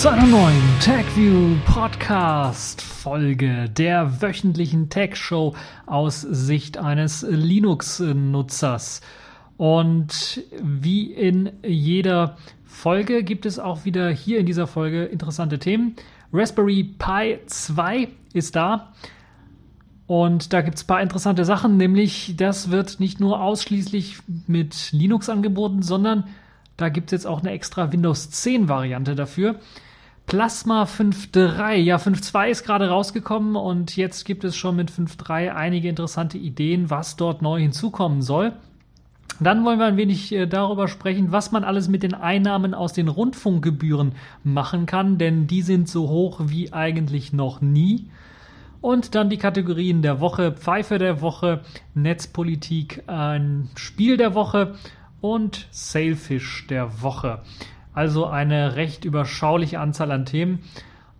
zu einer neuen TechView Podcast Folge der wöchentlichen Tech Show aus Sicht eines Linux-Nutzers. Und wie in jeder Folge gibt es auch wieder hier in dieser Folge interessante Themen. Raspberry Pi 2 ist da. Und da gibt es ein paar interessante Sachen, nämlich das wird nicht nur ausschließlich mit Linux angeboten, sondern da gibt es jetzt auch eine extra Windows 10 Variante dafür. Plasma 5.3. Ja, 5.2 ist gerade rausgekommen und jetzt gibt es schon mit 5.3 einige interessante Ideen, was dort neu hinzukommen soll. Dann wollen wir ein wenig äh, darüber sprechen, was man alles mit den Einnahmen aus den Rundfunkgebühren machen kann, denn die sind so hoch wie eigentlich noch nie. Und dann die Kategorien der Woche, Pfeife der Woche, Netzpolitik, ein Spiel der Woche und Sailfish der Woche. Also eine recht überschauliche Anzahl an Themen.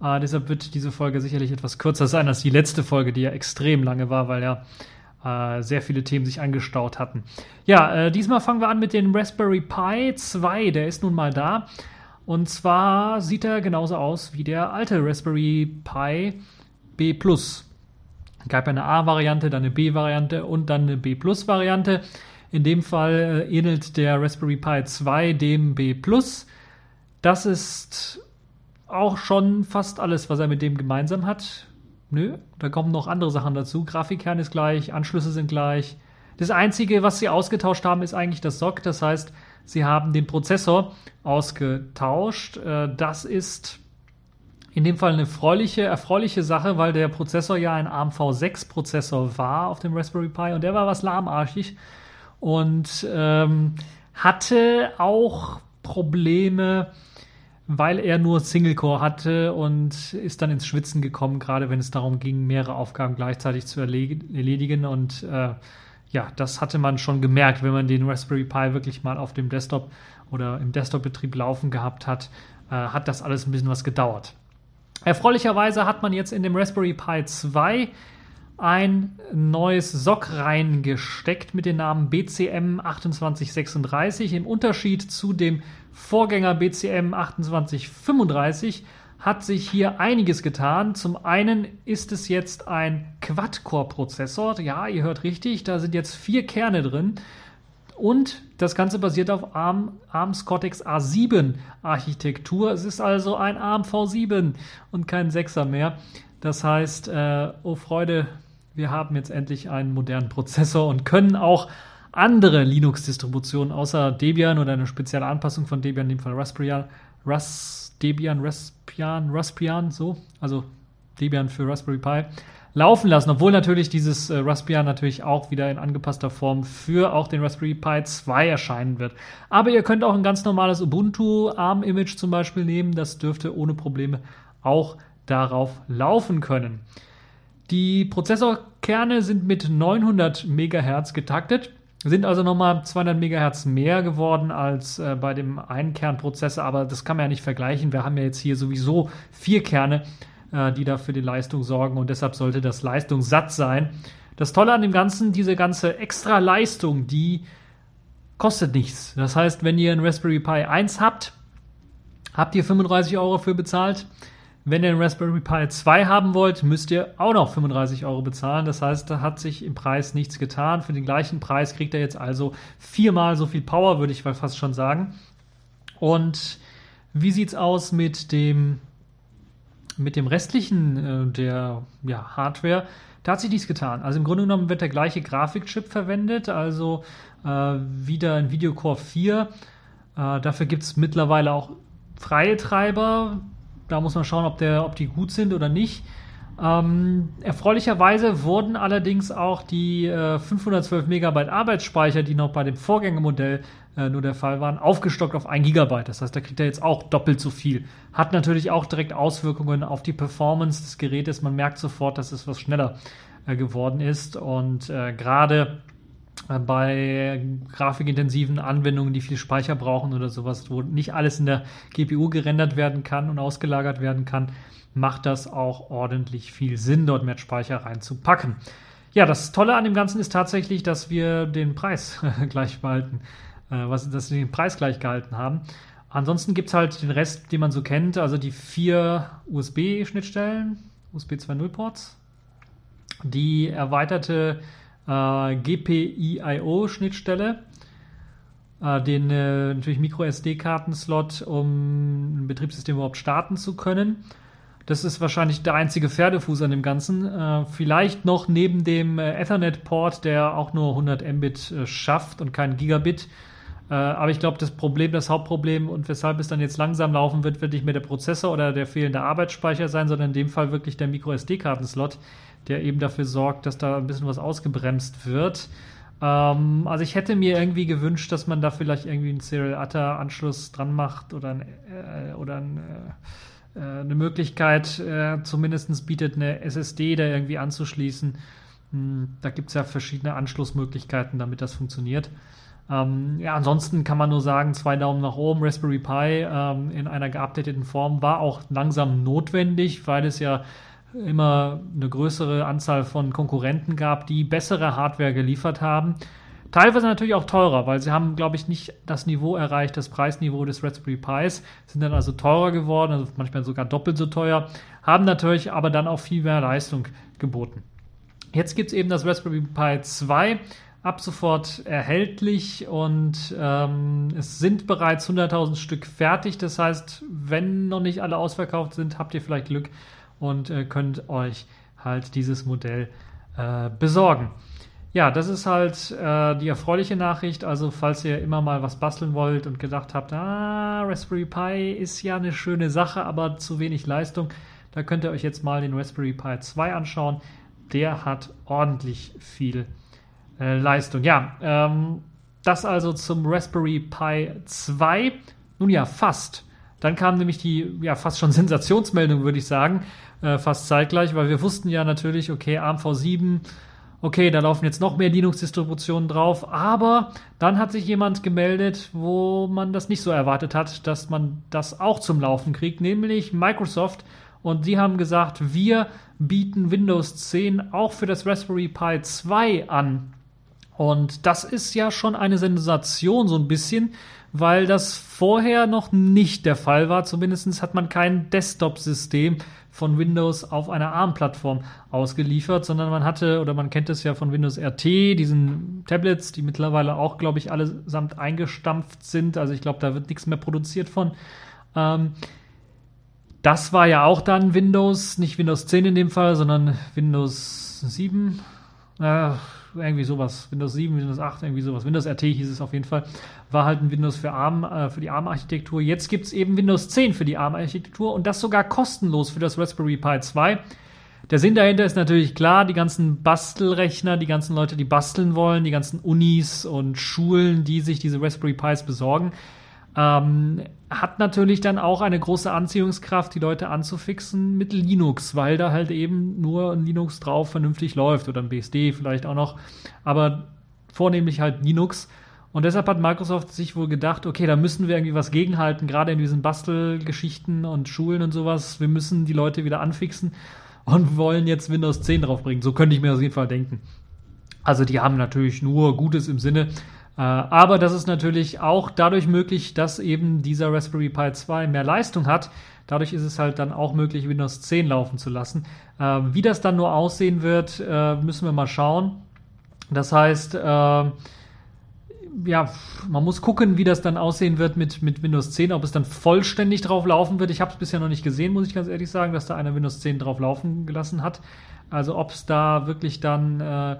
Äh, deshalb wird diese Folge sicherlich etwas kürzer sein als die letzte Folge, die ja extrem lange war, weil ja äh, sehr viele Themen sich angestaut hatten. Ja, äh, diesmal fangen wir an mit dem Raspberry Pi 2. Der ist nun mal da. Und zwar sieht er genauso aus wie der alte Raspberry Pi B. Es gab eine A-Variante, dann eine B-Variante und dann eine B Plus-Variante. In dem Fall äh, ähnelt der Raspberry Pi 2 dem B. Das ist auch schon fast alles, was er mit dem gemeinsam hat. Nö, da kommen noch andere Sachen dazu. Grafikkern ist gleich, Anschlüsse sind gleich. Das Einzige, was sie ausgetauscht haben, ist eigentlich das SOC. Das heißt, sie haben den Prozessor ausgetauscht. Äh, das ist in dem Fall eine erfreuliche, erfreuliche Sache, weil der Prozessor ja ein ARM V6-Prozessor war auf dem Raspberry Pi und der war was lahmarschig und ähm, hatte auch Probleme, weil er nur Single-Core hatte und ist dann ins Schwitzen gekommen, gerade wenn es darum ging, mehrere Aufgaben gleichzeitig zu erledigen. Und äh, ja, das hatte man schon gemerkt, wenn man den Raspberry Pi wirklich mal auf dem Desktop oder im Desktop-Betrieb laufen gehabt hat, äh, hat das alles ein bisschen was gedauert. Erfreulicherweise hat man jetzt in dem Raspberry Pi 2 ein neues SOC reingesteckt mit dem Namen BCM 2836. Im Unterschied zu dem Vorgänger BCM 2835 hat sich hier einiges getan. Zum einen ist es jetzt ein Quad-Core-Prozessor. Ja, ihr hört richtig, da sind jetzt vier Kerne drin. Und das Ganze basiert auf ARM, ARMS Cortex A7 Architektur. Es ist also ein ARM V7 und kein 6er mehr. Das heißt, äh, oh Freude, wir haben jetzt endlich einen modernen Prozessor und können auch andere Linux-Distributionen außer Debian oder eine spezielle Anpassung von Debian, in dem Fall Raspbian, Ras, Debian, Raspbian, Raspbian, so, also Debian für Raspberry Pi, laufen lassen, obwohl natürlich dieses äh, Raspbian natürlich auch wieder in angepasster Form für auch den Raspberry Pi 2 erscheinen wird. Aber ihr könnt auch ein ganz normales Ubuntu ARM-Image zum Beispiel nehmen, das dürfte ohne Probleme auch darauf laufen können. Die Prozessorkerne sind mit 900 MHz getaktet, sind also nochmal 200 MHz mehr geworden als äh, bei dem Einkernprozessor, aber das kann man ja nicht vergleichen. Wir haben ja jetzt hier sowieso vier Kerne, äh, die da für die Leistung sorgen und deshalb sollte das Leistungssatt sein. Das Tolle an dem Ganzen, diese ganze extra Leistung, die kostet nichts. Das heißt, wenn ihr ein Raspberry Pi 1 habt, habt ihr 35 Euro für bezahlt. Wenn ihr einen Raspberry Pi 2 haben wollt, müsst ihr auch noch 35 Euro bezahlen. Das heißt, da hat sich im Preis nichts getan. Für den gleichen Preis kriegt er jetzt also viermal so viel Power, würde ich fast schon sagen. Und wie sieht es aus mit dem, mit dem restlichen äh, der ja, Hardware? Da hat sich nichts getan. Also im Grunde genommen wird der gleiche Grafikchip verwendet, also äh, wieder ein Videocore 4. Äh, dafür gibt es mittlerweile auch freie Treiber, da muss man schauen, ob, der, ob die gut sind oder nicht. Ähm, erfreulicherweise wurden allerdings auch die äh, 512 Megabyte Arbeitsspeicher, die noch bei dem Vorgängermodell äh, nur der Fall waren, aufgestockt auf 1 Gigabyte. Das heißt, da kriegt er jetzt auch doppelt so viel. Hat natürlich auch direkt Auswirkungen auf die Performance des Gerätes. Man merkt sofort, dass es was schneller äh, geworden ist. Und äh, gerade bei grafikintensiven Anwendungen, die viel Speicher brauchen oder sowas, wo nicht alles in der GPU gerendert werden kann und ausgelagert werden kann, macht das auch ordentlich viel Sinn, dort mehr Speicher reinzupacken. Ja, das Tolle an dem Ganzen ist tatsächlich, dass wir den Preis gleich behalten, äh, was, dass wir den Preis gleich gehalten haben. Ansonsten gibt es halt den Rest, den man so kennt, also die vier USB-Schnittstellen, USB 2.0 Ports, die erweiterte äh, GPIO-Schnittstelle, äh, den äh, natürlich Micro-SD-Karten-Slot, um ein Betriebssystem überhaupt starten zu können. Das ist wahrscheinlich der einzige Pferdefuß an dem Ganzen. Äh, vielleicht noch neben dem äh, Ethernet-Port, der auch nur 100 Mbit äh, schafft und kein Gigabit. Aber ich glaube, das Problem, das Hauptproblem und weshalb es dann jetzt langsam laufen wird, wird nicht mehr der Prozessor oder der fehlende Arbeitsspeicher sein, sondern in dem Fall wirklich der Micro-SD-Kartenslot, der eben dafür sorgt, dass da ein bisschen was ausgebremst wird. Ähm, also ich hätte mir irgendwie gewünscht, dass man da vielleicht irgendwie einen Serial ATA-Anschluss dran macht oder ein, äh, oder ein äh, äh eine Möglichkeit äh, zumindest bietet, eine SSD da irgendwie anzuschließen. Hm, da gibt es ja verschiedene Anschlussmöglichkeiten, damit das funktioniert. Ähm, ja, ansonsten kann man nur sagen, zwei Daumen nach oben. Raspberry Pi ähm, in einer geupdateten Form war auch langsam notwendig, weil es ja immer eine größere Anzahl von Konkurrenten gab, die bessere Hardware geliefert haben. Teilweise natürlich auch teurer, weil sie haben, glaube ich, nicht das Niveau erreicht, das Preisniveau des Raspberry Pis, sind dann also teurer geworden, also manchmal sogar doppelt so teuer, haben natürlich aber dann auch viel mehr Leistung geboten. Jetzt gibt es eben das Raspberry Pi 2, ab sofort erhältlich und ähm, es sind bereits 100.000 Stück fertig. Das heißt, wenn noch nicht alle ausverkauft sind, habt ihr vielleicht Glück und äh, könnt euch halt dieses Modell äh, besorgen. Ja, das ist halt äh, die erfreuliche Nachricht. Also, falls ihr immer mal was basteln wollt und gedacht habt, ah, Raspberry Pi ist ja eine schöne Sache, aber zu wenig Leistung, da könnt ihr euch jetzt mal den Raspberry Pi 2 anschauen. Der hat ordentlich viel äh, Leistung. Ja, ähm, das also zum Raspberry Pi 2. Nun ja, fast. Dann kam nämlich die, ja, fast schon Sensationsmeldung, würde ich sagen, äh, fast zeitgleich, weil wir wussten ja natürlich, okay, ARM-V7, okay, da laufen jetzt noch mehr Linux-Distributionen drauf, aber dann hat sich jemand gemeldet, wo man das nicht so erwartet hat, dass man das auch zum Laufen kriegt, nämlich Microsoft. Und die haben gesagt, wir bieten Windows 10 auch für das Raspberry Pi 2 an. Und das ist ja schon eine Sensation, so ein bisschen, weil das vorher noch nicht der Fall war. Zumindest hat man kein Desktop-System von Windows auf einer ARM-Plattform ausgeliefert, sondern man hatte, oder man kennt es ja von Windows RT, diesen Tablets, die mittlerweile auch, glaube ich, allesamt eingestampft sind. Also ich glaube, da wird nichts mehr produziert von. Ähm, das war ja auch dann Windows, nicht Windows 10 in dem Fall, sondern Windows 7. Äh, irgendwie sowas, Windows 7, Windows 8, irgendwie sowas. Windows RT hieß es auf jeden Fall. War halt ein Windows für ARM, äh, für die ARM-Architektur. Jetzt gibt es eben Windows 10 für die ARM-Architektur und das sogar kostenlos für das Raspberry Pi 2. Der Sinn dahinter ist natürlich klar, die ganzen Bastelrechner, die ganzen Leute, die basteln wollen, die ganzen Unis und Schulen, die sich diese Raspberry Pis besorgen, ähm, hat natürlich dann auch eine große Anziehungskraft, die Leute anzufixen mit Linux, weil da halt eben nur ein Linux drauf vernünftig läuft oder ein BSD vielleicht auch noch, aber vornehmlich halt Linux. Und deshalb hat Microsoft sich wohl gedacht, okay, da müssen wir irgendwie was gegenhalten, gerade in diesen Bastelgeschichten und Schulen und sowas. Wir müssen die Leute wieder anfixen und wollen jetzt Windows 10 draufbringen. So könnte ich mir auf jeden Fall denken. Also die haben natürlich nur Gutes im Sinne, aber das ist natürlich auch dadurch möglich, dass eben dieser Raspberry Pi 2 mehr Leistung hat. Dadurch ist es halt dann auch möglich, Windows 10 laufen zu lassen. Äh, wie das dann nur aussehen wird, äh, müssen wir mal schauen. Das heißt, ja, man muss gucken, wie das dann aussehen wird mit, mit Windows 10, ob es dann vollständig drauf laufen wird. Ich habe es bisher noch nicht gesehen, muss ich ganz ehrlich sagen, dass da einer Windows 10 drauf laufen gelassen hat. Also ob es da wirklich dann äh,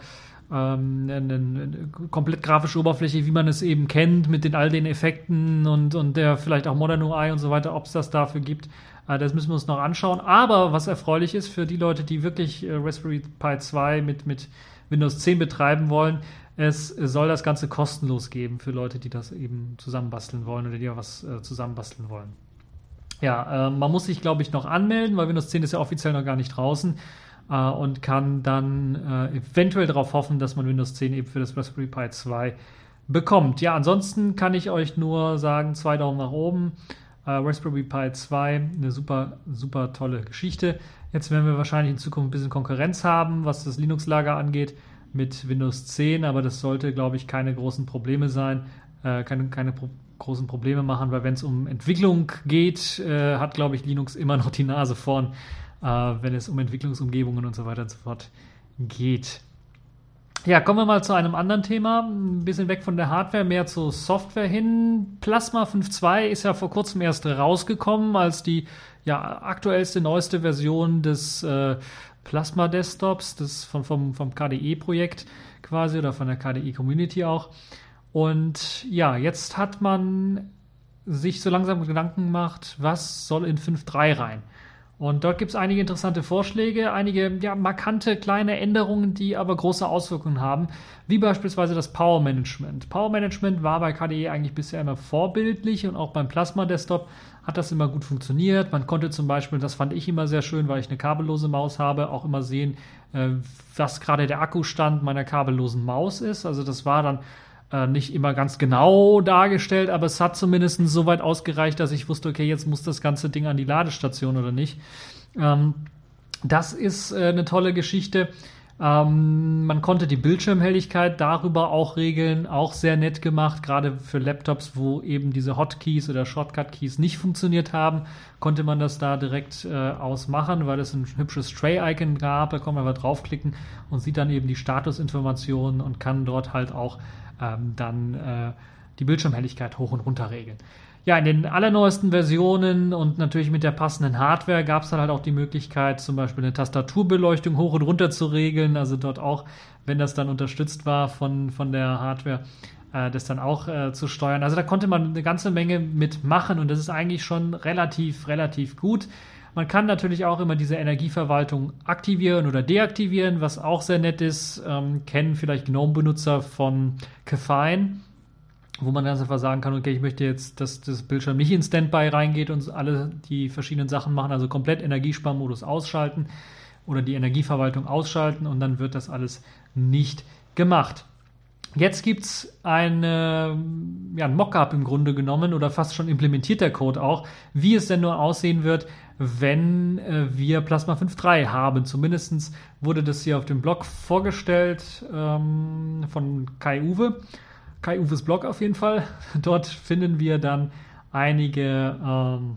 ähm, eine, eine, komplett grafische Oberfläche, wie man es eben kennt, mit den all den Effekten und, und der vielleicht auch Modern UI und so weiter, ob es das dafür gibt. Äh, das müssen wir uns noch anschauen. Aber was erfreulich ist für die Leute, die wirklich äh, Raspberry Pi 2 mit, mit Windows 10 betreiben wollen, es soll das Ganze kostenlos geben für Leute, die das eben zusammenbasteln wollen oder die ja was äh, zusammenbasteln wollen. Ja, äh, man muss sich, glaube ich, noch anmelden, weil Windows 10 ist ja offiziell noch gar nicht draußen äh, und kann dann äh, eventuell darauf hoffen, dass man Windows 10 eben für das Raspberry Pi 2 bekommt. Ja, ansonsten kann ich euch nur sagen, zwei Daumen nach oben. Äh, Raspberry Pi 2, eine super, super tolle Geschichte. Jetzt werden wir wahrscheinlich in Zukunft ein bisschen Konkurrenz haben, was das Linux-Lager angeht mit Windows 10, aber das sollte, glaube ich, keine großen Probleme sein, äh, keine, keine Pro großen Probleme machen, weil wenn es um Entwicklung geht, äh, hat, glaube ich, Linux immer noch die Nase vorn, äh, wenn es um Entwicklungsumgebungen und so weiter und so fort geht. Ja, kommen wir mal zu einem anderen Thema. Ein bisschen weg von der Hardware, mehr zur Software hin. Plasma 5.2 ist ja vor kurzem erst rausgekommen als die ja, aktuellste, neueste Version des äh, Plasma Desktops, das vom, vom, vom KDE-Projekt quasi oder von der KDE-Community auch. Und ja, jetzt hat man sich so langsam Gedanken gemacht, was soll in 5.3 rein? Und dort gibt es einige interessante Vorschläge, einige ja, markante kleine Änderungen, die aber große Auswirkungen haben, wie beispielsweise das Power Management. Power Management war bei KDE eigentlich bisher immer vorbildlich und auch beim Plasma Desktop hat das immer gut funktioniert. Man konnte zum Beispiel, das fand ich immer sehr schön, weil ich eine kabellose Maus habe, auch immer sehen, äh, was gerade der Akkustand meiner kabellosen Maus ist. Also das war dann äh, nicht immer ganz genau dargestellt, aber es hat zumindest so weit ausgereicht, dass ich wusste, okay, jetzt muss das ganze Ding an die Ladestation oder nicht. Ähm, das ist äh, eine tolle Geschichte. Ähm, man konnte die Bildschirmhelligkeit darüber auch regeln, auch sehr nett gemacht. Gerade für Laptops, wo eben diese Hotkeys oder Shortcut-Keys nicht funktioniert haben, konnte man das da direkt äh, ausmachen, weil es ein hübsches Tray-Icon gab. Da kann man einfach draufklicken und sieht dann eben die Statusinformationen und kann dort halt auch ähm, dann äh, die Bildschirmhelligkeit hoch und runter regeln. Ja, in den allerneuesten Versionen und natürlich mit der passenden Hardware gab es dann halt auch die Möglichkeit, zum Beispiel eine Tastaturbeleuchtung hoch und runter zu regeln. Also dort auch, wenn das dann unterstützt war von, von der Hardware, äh, das dann auch äh, zu steuern. Also da konnte man eine ganze Menge mitmachen und das ist eigentlich schon relativ, relativ gut. Man kann natürlich auch immer diese Energieverwaltung aktivieren oder deaktivieren, was auch sehr nett ist. Ähm, kennen vielleicht GNOME-Benutzer von Kefine, wo man ganz einfach sagen kann, okay, ich möchte jetzt, dass das Bildschirm nicht in Standby reingeht und alle die verschiedenen Sachen machen, also komplett Energiesparmodus ausschalten oder die Energieverwaltung ausschalten und dann wird das alles nicht gemacht. Jetzt gibt es eine, ja, ein Mockup im Grunde genommen oder fast schon implementierter Code auch, wie es denn nur aussehen wird, wenn äh, wir Plasma 5.3 haben. Zumindest wurde das hier auf dem Blog vorgestellt ähm, von Kai Uwe. Kai Uwes Blog auf jeden Fall. Dort finden wir dann einige ähm,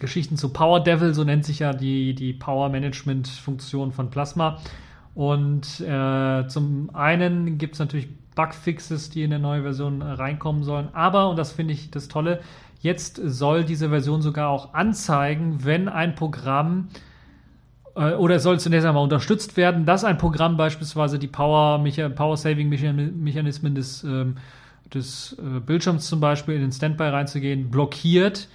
Geschichten zu Power Devil, so nennt sich ja die, die Power Management Funktion von Plasma. Und äh, zum einen gibt es natürlich Bugfixes, die in der neuen Version reinkommen sollen. Aber, und das finde ich das Tolle, jetzt soll diese Version sogar auch anzeigen, wenn ein Programm äh, oder soll zunächst einmal unterstützt werden, dass ein Programm beispielsweise die Power-Saving-Mechanismen des, ähm, des äh, Bildschirms zum Beispiel in den Standby reinzugehen, blockiert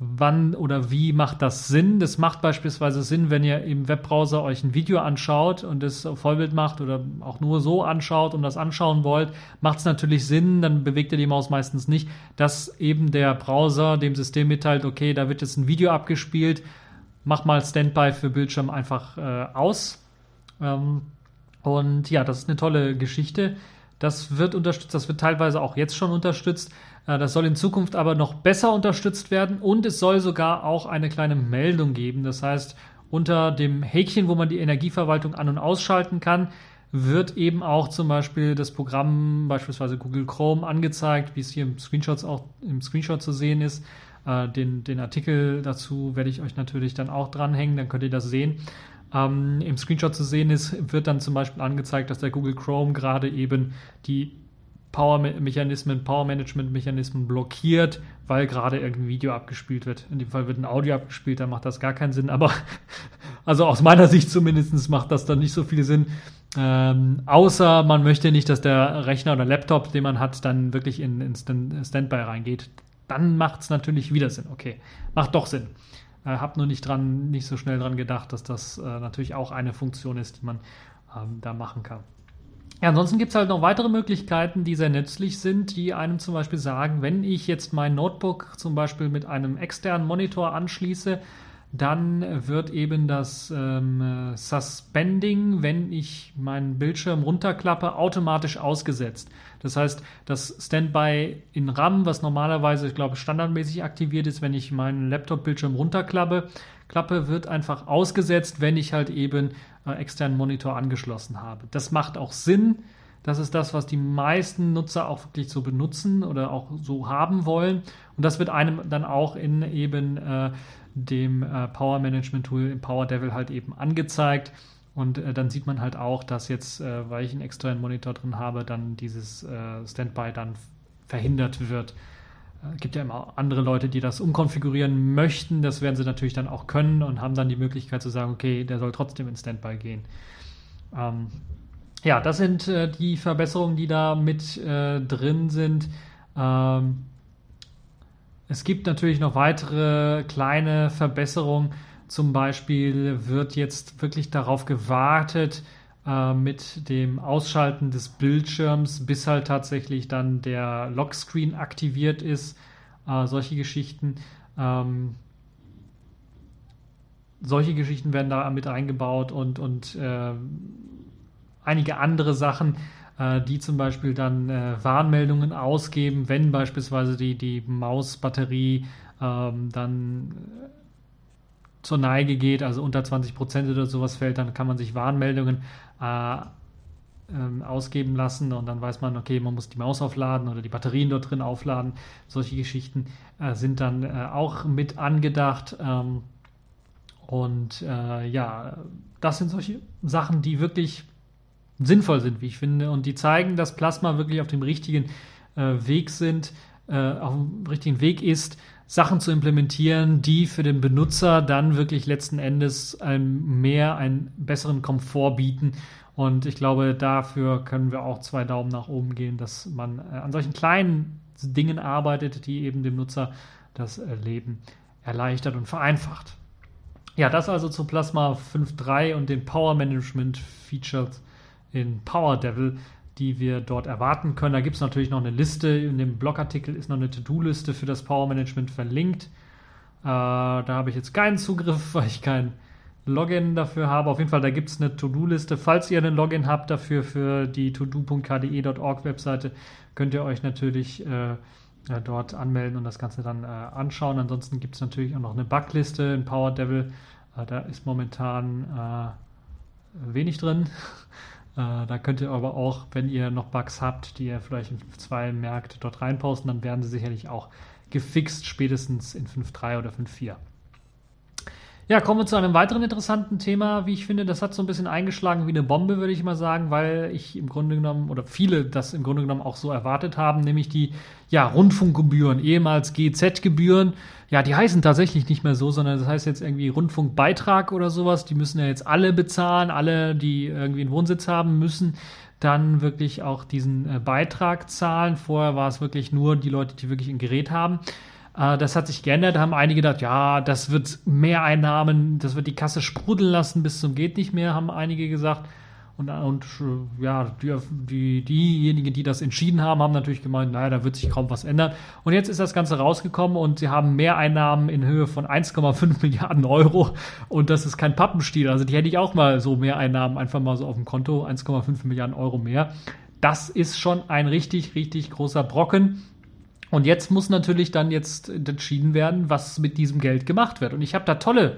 wann oder wie macht das Sinn? Das macht beispielsweise Sinn, wenn ihr im Webbrowser euch ein Video anschaut und es Vollbild macht oder auch nur so anschaut und das anschauen wollt, macht es natürlich Sinn, dann bewegt ihr die Maus meistens nicht, dass eben der Browser dem System mitteilt, okay, da wird jetzt ein Video abgespielt, mach mal Standby für Bildschirm einfach äh, aus. Ähm, und ja, das ist eine tolle Geschichte. Das wird unterstützt, das wird teilweise auch jetzt schon unterstützt. Äh, das soll in Zukunft aber noch besser unterstützt werden und es soll sogar auch eine kleine Meldung geben. Das heißt, unter dem Häkchen, wo man die Energieverwaltung an- und ausschalten kann, wird eben auch zum Beispiel das Programm, beispielsweise Google Chrome, angezeigt, wie es hier im Screenshot auch im Screenshot zu sehen ist. Äh, den, den Artikel dazu werde ich euch natürlich dann auch dranhängen, dann könnt ihr das sehen. Ähm, Im Screenshot zu sehen ist, wird dann zum Beispiel angezeigt, dass der Google Chrome gerade eben die Power-Mechanismen, Power-Management-Mechanismen blockiert, weil gerade irgendein Video abgespielt wird. In dem Fall wird ein Audio abgespielt, dann macht das gar keinen Sinn. Aber also aus meiner Sicht zumindest macht das dann nicht so viel Sinn. Ähm, außer man möchte nicht, dass der Rechner oder Laptop, den man hat, dann wirklich in, in Standby reingeht. Dann macht es natürlich wieder Sinn. Okay, macht doch Sinn. Äh, hab nur nicht dran, nicht so schnell dran gedacht, dass das äh, natürlich auch eine Funktion ist, die man ähm, da machen kann. Ja, ansonsten gibt es halt noch weitere Möglichkeiten, die sehr nützlich sind, die einem zum Beispiel sagen, wenn ich jetzt mein Notebook zum Beispiel mit einem externen Monitor anschließe, dann wird eben das ähm, Suspending, wenn ich meinen Bildschirm runterklappe, automatisch ausgesetzt. Das heißt, das Standby in RAM, was normalerweise, ich glaube, standardmäßig aktiviert ist, wenn ich meinen Laptop-Bildschirm runterklappe, Klappe wird einfach ausgesetzt, wenn ich halt eben externen Monitor angeschlossen habe. Das macht auch Sinn, Das ist das, was die meisten Nutzer auch wirklich so benutzen oder auch so haben wollen. Und das wird einem dann auch in eben äh, dem äh, Power Management Tool im Power Devil halt eben angezeigt. Und äh, dann sieht man halt auch, dass jetzt, äh, weil ich einen externen Monitor drin habe, dann dieses äh, Standby dann verhindert wird. Es äh, gibt ja immer andere Leute, die das umkonfigurieren möchten. Das werden sie natürlich dann auch können und haben dann die Möglichkeit zu sagen, okay, der soll trotzdem in Standby gehen. Ähm, ja, das sind äh, die Verbesserungen, die da mit äh, drin sind. Ähm, es gibt natürlich noch weitere kleine Verbesserungen. Zum Beispiel wird jetzt wirklich darauf gewartet, äh, mit dem Ausschalten des Bildschirms, bis halt tatsächlich dann der Lockscreen aktiviert ist. Äh, solche Geschichten. Ähm, solche Geschichten werden da mit eingebaut und, und äh, einige andere Sachen, äh, die zum Beispiel dann äh, Warnmeldungen ausgeben, wenn beispielsweise die, die Mausbatterie ähm, dann zur Neige geht, also unter 20 Prozent oder sowas fällt, dann kann man sich Warnmeldungen äh, ähm, ausgeben lassen und dann weiß man, okay, man muss die Maus aufladen oder die Batterien dort drin aufladen. Solche Geschichten äh, sind dann äh, auch mit angedacht. Ähm, und äh, ja, das sind solche Sachen, die wirklich sinnvoll sind, wie ich finde, und die zeigen, dass Plasma wirklich auf dem richtigen äh, Weg sind, äh, auf dem richtigen Weg ist, Sachen zu implementieren, die für den Benutzer dann wirklich letzten Endes ein, mehr einen besseren Komfort bieten. Und ich glaube, dafür können wir auch zwei Daumen nach oben gehen, dass man äh, an solchen kleinen Dingen arbeitet, die eben dem Nutzer das äh, Leben erleichtert und vereinfacht. Ja, das also zu Plasma 5.3 und den Power Management Features in Power Devil die wir dort erwarten können. Da gibt es natürlich noch eine Liste. In dem Blogartikel ist noch eine To-Do-Liste für das Power Management verlinkt. Äh, da habe ich jetzt keinen Zugriff, weil ich kein Login dafür habe. Auf jeden Fall, da gibt es eine To-Do-Liste. Falls ihr einen Login habt dafür für die todo.kde.org Webseite, könnt ihr euch natürlich äh, dort anmelden und das Ganze dann äh, anschauen. Ansonsten gibt es natürlich auch noch eine Bugliste in Power Devil. Äh, da ist momentan äh, wenig drin. Äh, da könnt ihr aber auch, wenn ihr noch Bugs habt, die ihr vielleicht in 5.2 merkt, dort reinposten, dann werden sie sicherlich auch gefixt, spätestens in 5.3 oder 5.4. Ja, kommen wir zu einem weiteren interessanten Thema, wie ich finde. Das hat so ein bisschen eingeschlagen wie eine Bombe, würde ich mal sagen, weil ich im Grunde genommen oder viele das im Grunde genommen auch so erwartet haben, nämlich die ja, Rundfunkgebühren, ehemals GZ-Gebühren. Ja, die heißen tatsächlich nicht mehr so, sondern das heißt jetzt irgendwie Rundfunkbeitrag oder sowas. Die müssen ja jetzt alle bezahlen, alle, die irgendwie einen Wohnsitz haben, müssen dann wirklich auch diesen äh, Beitrag zahlen. Vorher war es wirklich nur die Leute, die wirklich ein Gerät haben. Äh, das hat sich geändert. Da haben einige gedacht, ja, das wird mehr Einnahmen, das wird die Kasse sprudeln lassen bis zum geht nicht mehr, haben einige gesagt. Und, und ja, die, die, diejenigen, die das entschieden haben, haben natürlich gemeint, naja, da wird sich kaum was ändern. Und jetzt ist das Ganze rausgekommen und sie haben Mehreinnahmen in Höhe von 1,5 Milliarden Euro. Und das ist kein Pappenstiel. Also die hätte ich auch mal so Mehreinnahmen einfach mal so auf dem Konto, 1,5 Milliarden Euro mehr. Das ist schon ein richtig, richtig großer Brocken. Und jetzt muss natürlich dann jetzt entschieden werden, was mit diesem Geld gemacht wird. Und ich habe da tolle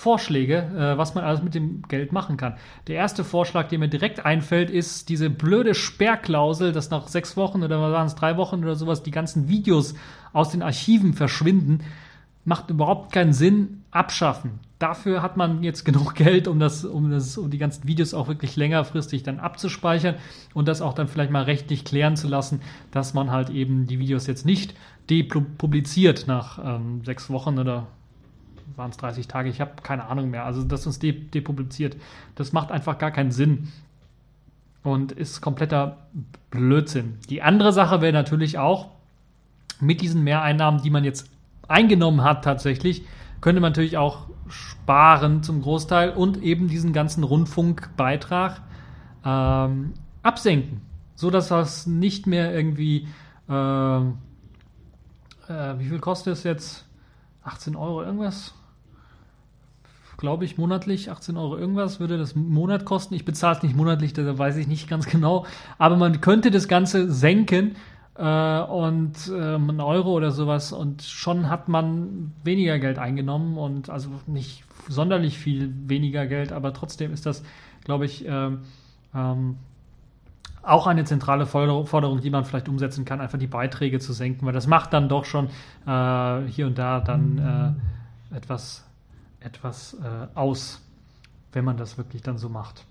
Vorschläge, äh, was man alles mit dem Geld machen kann. Der erste Vorschlag, der mir direkt einfällt, ist diese blöde Sperrklausel, dass nach sechs Wochen oder waren es drei Wochen oder sowas die ganzen Videos aus den Archiven verschwinden. Macht überhaupt keinen Sinn. Abschaffen. Dafür hat man jetzt genug Geld, um das, um das, um die ganzen Videos auch wirklich längerfristig dann abzuspeichern und das auch dann vielleicht mal rechtlich klären zu lassen, dass man halt eben die Videos jetzt nicht depubliziert nach ähm, sechs Wochen oder waren es 30 Tage, ich habe keine Ahnung mehr. Also, dass uns de depubliziert, das macht einfach gar keinen Sinn und ist kompletter Blödsinn. Die andere Sache wäre natürlich auch, mit diesen Mehreinnahmen, die man jetzt eingenommen hat tatsächlich, könnte man natürlich auch sparen zum Großteil und eben diesen ganzen Rundfunkbeitrag ähm, absenken, so dass das nicht mehr irgendwie äh, äh, wie viel kostet es jetzt? 18 Euro irgendwas? Glaube ich, monatlich 18 Euro irgendwas würde das Monat kosten. Ich bezahle es nicht monatlich, da weiß ich nicht ganz genau. Aber man könnte das Ganze senken äh, und äh, einen Euro oder sowas und schon hat man weniger Geld eingenommen und also nicht sonderlich viel weniger Geld, aber trotzdem ist das, glaube ich, äh, ähm, auch eine zentrale Forderung, die man vielleicht umsetzen kann, einfach die Beiträge zu senken, weil das macht dann doch schon äh, hier und da dann äh, etwas, etwas äh, aus, wenn man das wirklich dann so macht.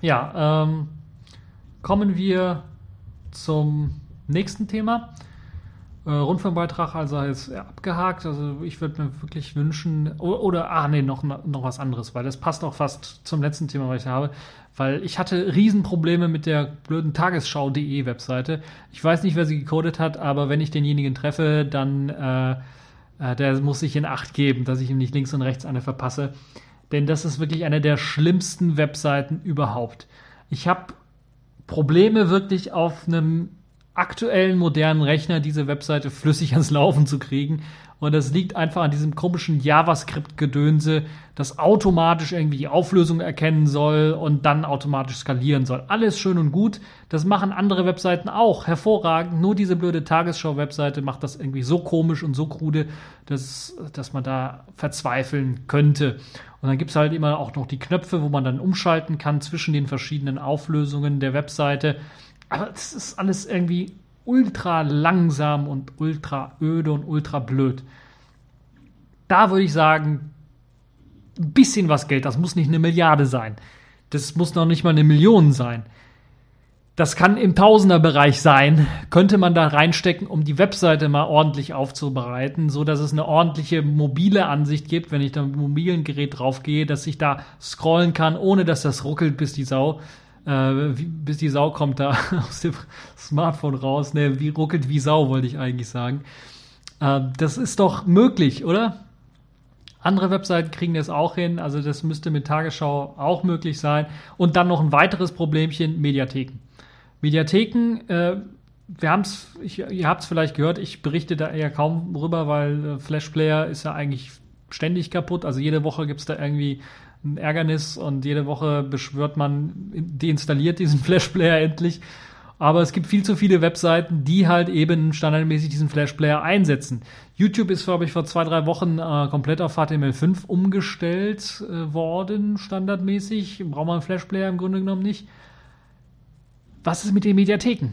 Ja, ähm, kommen wir zum nächsten Thema. Äh, Rundfunkbeitrag also jetzt abgehakt. Also ich würde mir wirklich wünschen, oder, oder ah nee, noch, noch was anderes, weil das passt auch fast zum letzten Thema, was ich habe. Weil ich hatte Riesenprobleme mit der blöden Tagesschau.de Webseite. Ich weiß nicht, wer sie gecodet hat, aber wenn ich denjenigen treffe, dann äh, äh, der muss sich in Acht geben, dass ich ihm nicht links und rechts eine verpasse. Denn das ist wirklich eine der schlimmsten Webseiten überhaupt. Ich habe Probleme wirklich auf einem aktuellen modernen Rechner diese Webseite flüssig ans Laufen zu kriegen. Und das liegt einfach an diesem komischen JavaScript-Gedönse, das automatisch irgendwie die Auflösung erkennen soll und dann automatisch skalieren soll. Alles schön und gut. Das machen andere Webseiten auch hervorragend. Nur diese blöde Tagesschau-Webseite macht das irgendwie so komisch und so krude, dass, dass man da verzweifeln könnte. Und dann gibt es halt immer auch noch die Knöpfe, wo man dann umschalten kann zwischen den verschiedenen Auflösungen der Webseite. Aber es ist alles irgendwie ultra langsam und ultra öde und ultra blöd. Da würde ich sagen, ein bisschen was Geld, das muss nicht eine Milliarde sein. Das muss noch nicht mal eine Million sein. Das kann im Tausenderbereich sein, könnte man da reinstecken, um die Webseite mal ordentlich aufzubereiten, so dass es eine ordentliche mobile Ansicht gibt, wenn ich da mit mobilen Gerät draufgehe, dass ich da scrollen kann, ohne dass das ruckelt, bis die Sau äh, wie, bis die Sau kommt da aus dem Smartphone raus. Ne, wie ruckelt wie Sau, wollte ich eigentlich sagen. Äh, das ist doch möglich, oder? Andere Webseiten kriegen das auch hin, also das müsste mit Tagesschau auch möglich sein. Und dann noch ein weiteres Problemchen, Mediatheken. Mediatheken, äh, wir haben es, ihr habt es vielleicht gehört, ich berichte da eher kaum rüber, weil äh, Flash Player ist ja eigentlich ständig kaputt. Also jede Woche gibt es da irgendwie ein Ärgernis und jede Woche beschwört man, deinstalliert diesen Flash Player endlich. Aber es gibt viel zu viele Webseiten, die halt eben standardmäßig diesen Flash Player einsetzen. YouTube ist, glaube ich, vor zwei, drei Wochen äh, komplett auf HTML5 umgestellt äh, worden, standardmäßig. Braucht man einen Flash Player im Grunde genommen nicht. Was ist mit den Mediatheken?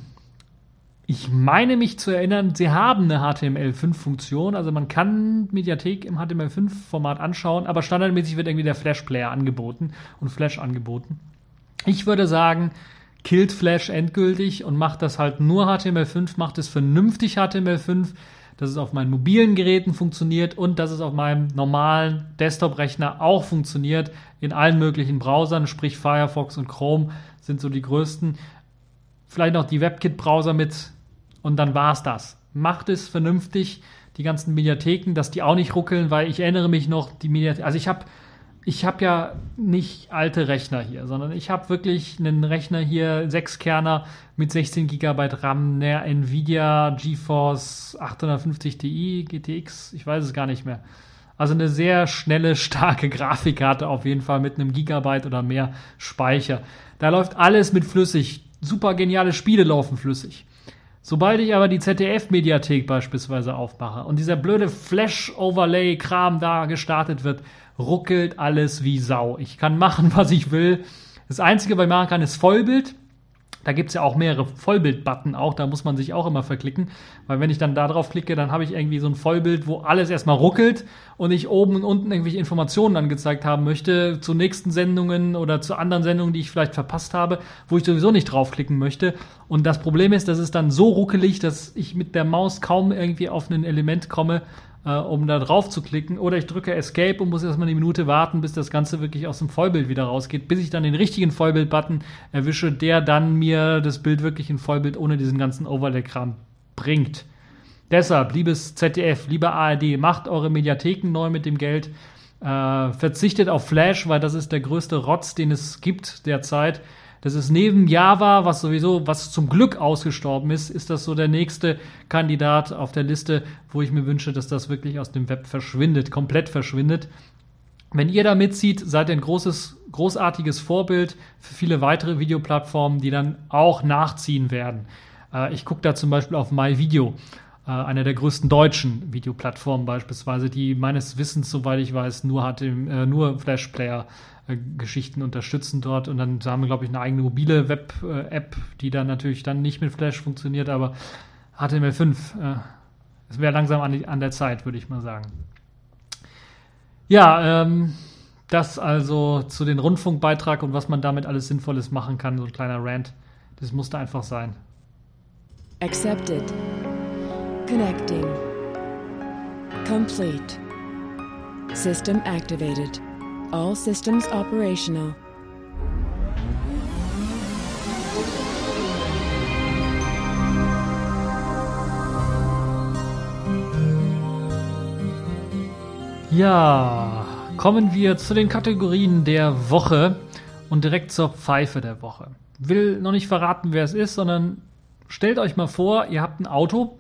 Ich meine mich zu erinnern, sie haben eine HTML5-Funktion, also man kann Mediathek im HTML5-Format anschauen, aber standardmäßig wird irgendwie der Flash-Player angeboten und Flash angeboten. Ich würde sagen, killt Flash endgültig und macht das halt nur HTML5, macht es vernünftig HTML5, dass es auf meinen mobilen Geräten funktioniert und dass es auf meinem normalen Desktop-Rechner auch funktioniert, in allen möglichen Browsern, sprich Firefox und Chrome sind so die größten vielleicht noch die WebKit-Browser mit und dann war's das. Macht es vernünftig, die ganzen Mediatheken, dass die auch nicht ruckeln, weil ich erinnere mich noch, die Mediatheken, also ich habe ich habe ja nicht alte Rechner hier, sondern ich habe wirklich einen Rechner hier, 6 Kerner mit 16 GB RAM, der Nvidia GeForce 850 Ti GTX, ich weiß es gar nicht mehr. Also eine sehr schnelle, starke Grafikkarte auf jeden Fall mit einem Gigabyte oder mehr Speicher. Da läuft alles mit flüssig super geniale Spiele laufen flüssig. Sobald ich aber die ZDF-Mediathek beispielsweise aufmache und dieser blöde Flash-Overlay-Kram da gestartet wird, ruckelt alles wie Sau. Ich kann machen, was ich will. Das Einzige, was ich machen kann, ist Vollbild. Da gibt es ja auch mehrere Vollbild-Button auch, da muss man sich auch immer verklicken, weil wenn ich dann da drauf klicke, dann habe ich irgendwie so ein Vollbild, wo alles erstmal ruckelt und ich oben und unten irgendwelche Informationen angezeigt haben möchte zu nächsten Sendungen oder zu anderen Sendungen, die ich vielleicht verpasst habe, wo ich sowieso nicht draufklicken möchte. Und das Problem ist, das ist dann so ruckelig, dass ich mit der Maus kaum irgendwie auf ein Element komme, äh, um da drauf zu klicken. Oder ich drücke Escape und muss erstmal eine Minute warten, bis das Ganze wirklich aus dem Vollbild wieder rausgeht, bis ich dann den richtigen Vollbild-Button erwische, der dann mir das Bild wirklich in Vollbild ohne diesen ganzen Overlay-Kram bringt. Deshalb, liebes ZDF, lieber ARD, macht eure Mediatheken neu mit dem Geld. Äh, verzichtet auf Flash, weil das ist der größte Rotz, den es gibt derzeit. Das ist neben Java, was sowieso, was zum Glück ausgestorben ist, ist das so der nächste Kandidat auf der Liste, wo ich mir wünsche, dass das wirklich aus dem Web verschwindet, komplett verschwindet. Wenn ihr da mitzieht, seid ihr ein großes, großartiges Vorbild für viele weitere Videoplattformen, die dann auch nachziehen werden. Äh, ich gucke da zum Beispiel auf MyVideo. äh, einer der größten deutschen Videoplattformen beispielsweise, die meines Wissens, soweit ich weiß, nur hat im, äh, nur Flash-Player äh, Geschichten unterstützen dort und dann haben wir, glaube ich, eine eigene mobile Web-App, die dann natürlich dann nicht mit Flash funktioniert, aber HTML5, äh, es wäre langsam an, die, an, der Zeit, würde ich mal sagen. Ja, ähm, das also zu den Rundfunkbeitrag und was man damit alles Sinnvolles machen kann, so ein kleiner Rant, das musste einfach sein. Accepted. Connecting. Complete. System activated. All systems operational. Ja, kommen wir zu den Kategorien der Woche und direkt zur Pfeife der Woche. Will noch nicht verraten, wer es ist, sondern stellt euch mal vor, ihr habt ein Auto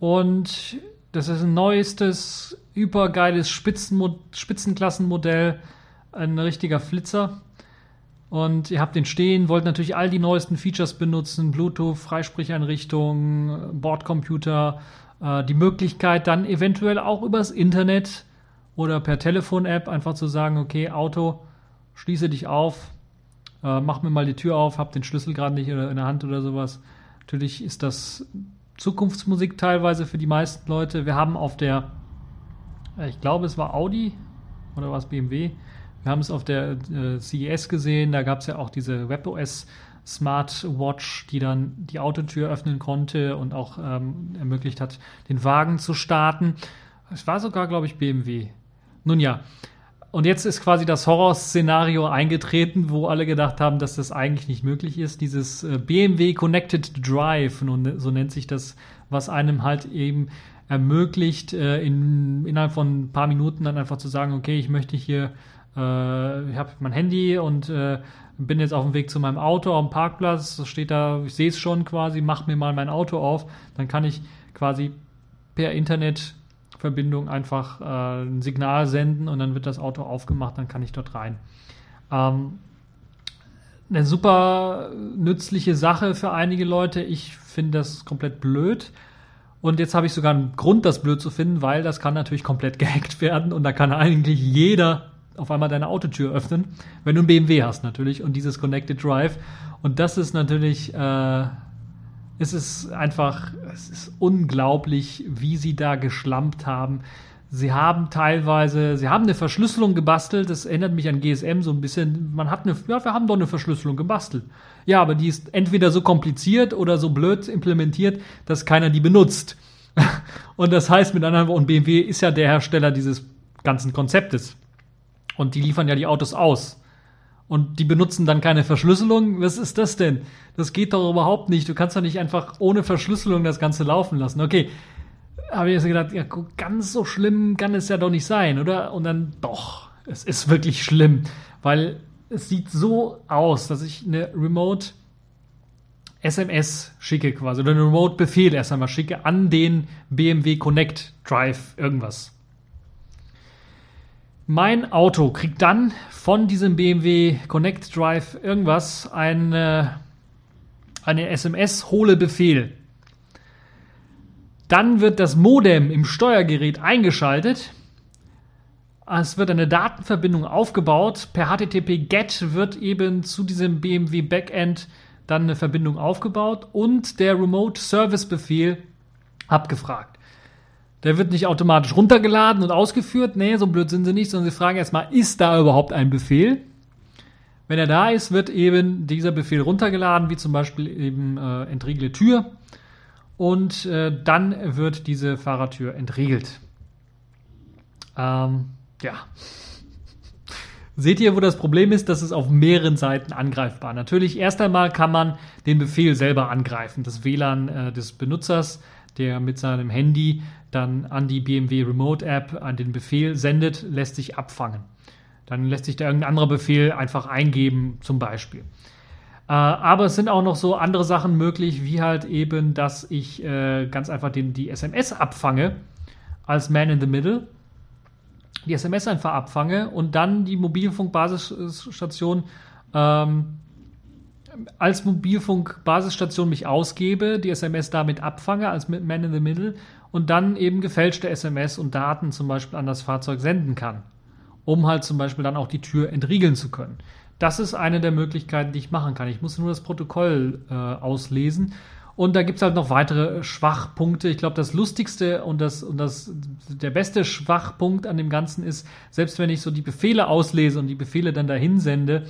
und das ist ein neuestes, übergeiles Spitzenmo Spitzenklassenmodell, ein richtiger Flitzer. Und ihr habt den stehen, wollt natürlich all die neuesten Features benutzen, Bluetooth, Freisprecheinrichtung, Bordcomputer, äh, die Möglichkeit dann eventuell auch übers Internet oder per Telefon-App einfach zu sagen, okay, Auto, schließe dich auf, äh, mach mir mal die Tür auf, hab den Schlüssel gerade nicht in der Hand oder sowas. Natürlich ist das Zukunftsmusik teilweise für die meisten Leute. Wir haben auf der, ich glaube, es war Audi oder war es BMW. Wir haben es auf der äh, CES gesehen. Da gab es ja auch diese WebOS Smartwatch, die dann die Autotür öffnen konnte und auch ähm, ermöglicht hat, den Wagen zu starten. Es war sogar, glaube ich, BMW. Nun ja, und jetzt ist quasi das Horrorszenario eingetreten, wo alle gedacht haben, dass das eigentlich nicht möglich ist. Dieses äh, BMW Connected Drive, so nennt sich das, was einem halt eben ermöglicht, äh, in, innerhalb von ein paar Minuten dann einfach zu sagen, okay, ich möchte hier, äh, ich habe mein Handy und äh, bin jetzt auf dem Weg zu meinem Auto am Parkplatz, steht da, ich sehe es schon quasi, mach mir mal mein Auto auf, dann kann ich quasi per Internet Verbindung einfach äh, ein Signal senden und dann wird das Auto aufgemacht, dann kann ich dort rein. Ähm, eine super nützliche Sache für einige Leute. Ich finde das komplett blöd. Und jetzt habe ich sogar einen Grund, das blöd zu finden, weil das kann natürlich komplett gehackt werden und da kann eigentlich jeder auf einmal deine Autotür öffnen, wenn du einen BMW hast natürlich und dieses Connected Drive. Und das ist natürlich äh, es ist einfach, es ist unglaublich, wie sie da geschlampt haben. Sie haben teilweise, sie haben eine Verschlüsselung gebastelt. Das erinnert mich an GSM so ein bisschen. Man hat eine, ja, wir haben doch eine Verschlüsselung gebastelt. Ja, aber die ist entweder so kompliziert oder so blöd implementiert, dass keiner die benutzt. Und das heißt mit anderen Worten, BMW ist ja der Hersteller dieses ganzen Konzeptes. Und die liefern ja die Autos aus und die benutzen dann keine Verschlüsselung. Was ist das denn? Das geht doch überhaupt nicht. Du kannst doch nicht einfach ohne Verschlüsselung das Ganze laufen lassen. Okay, habe ich jetzt gedacht, ja, ganz so schlimm kann es ja doch nicht sein, oder? Und dann doch, es ist wirklich schlimm, weil es sieht so aus, dass ich eine Remote SMS schicke quasi oder einen Remote-Befehl erst einmal schicke an den BMW Connect Drive irgendwas. Mein Auto kriegt dann von diesem BMW Connect Drive irgendwas eine, eine SMS hole Befehl. Dann wird das Modem im Steuergerät eingeschaltet. Es wird eine Datenverbindung aufgebaut. Per HTTP GET wird eben zu diesem BMW Backend dann eine Verbindung aufgebaut und der Remote Service Befehl abgefragt. Der wird nicht automatisch runtergeladen und ausgeführt. Nee, so blöd sind sie nicht, sondern sie fragen erstmal, ist da überhaupt ein Befehl? Wenn er da ist, wird eben dieser Befehl runtergeladen, wie zum Beispiel eben äh, entriegle Tür. Und äh, dann wird diese Fahrertür entriegelt. Ähm, ja. Seht ihr, wo das Problem ist? Das ist auf mehreren Seiten angreifbar. Natürlich, erst einmal kann man den Befehl selber angreifen, das WLAN äh, des Benutzers, der mit seinem Handy dann an die BMW Remote App an den Befehl sendet, lässt sich abfangen. Dann lässt sich da irgendein anderer Befehl einfach eingeben, zum Beispiel. Äh, aber es sind auch noch so andere Sachen möglich, wie halt eben, dass ich äh, ganz einfach den, die SMS abfange als Man in the Middle. Die SMS einfach abfange und dann die Mobilfunkbasisstation ähm, als Mobilfunk-Basisstation mich ausgebe, die SMS damit abfange als Man in the Middle und dann eben gefälschte SMS und Daten zum Beispiel an das Fahrzeug senden kann, um halt zum Beispiel dann auch die Tür entriegeln zu können. Das ist eine der Möglichkeiten, die ich machen kann. Ich muss nur das Protokoll äh, auslesen. Und da gibt es halt noch weitere Schwachpunkte. Ich glaube, das Lustigste und, das, und das, der beste Schwachpunkt an dem Ganzen ist, selbst wenn ich so die Befehle auslese und die Befehle dann dahin sende,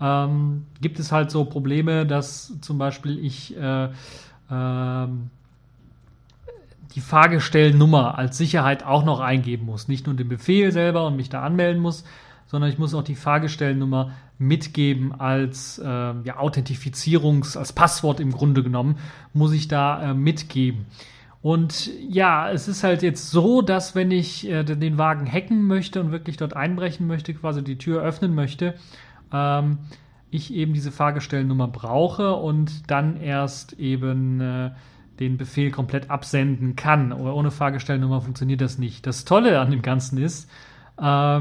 ähm, gibt es halt so Probleme, dass zum Beispiel ich äh, äh, die Fahrgestellnummer als Sicherheit auch noch eingeben muss. Nicht nur den Befehl selber und mich da anmelden muss, sondern ich muss auch die Fahrgestellnummer mitgeben als äh, ja, Authentifizierungs-, als Passwort im Grunde genommen, muss ich da äh, mitgeben. Und ja, es ist halt jetzt so, dass wenn ich äh, den Wagen hacken möchte und wirklich dort einbrechen möchte, quasi die Tür öffnen möchte, ähm, ich eben diese Fahrgestellnummer brauche und dann erst eben äh, den Befehl komplett absenden kann. Ohne Fahrgestellnummer funktioniert das nicht. Das Tolle an dem Ganzen ist, äh,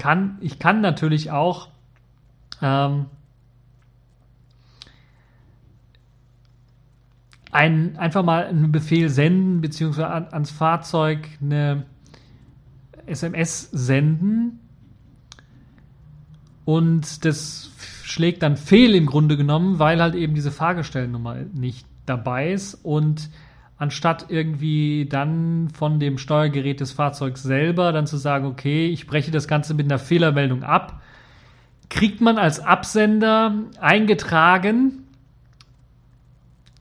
kann, ich kann natürlich auch ähm, ein, einfach mal einen Befehl senden, beziehungsweise an, ans Fahrzeug eine SMS senden. Und das schlägt dann fehl im Grunde genommen, weil halt eben diese Fahrgestellnummer nicht dabei ist. Und anstatt irgendwie dann von dem Steuergerät des Fahrzeugs selber dann zu sagen, okay, ich breche das Ganze mit einer Fehlermeldung ab, kriegt man als Absender eingetragen,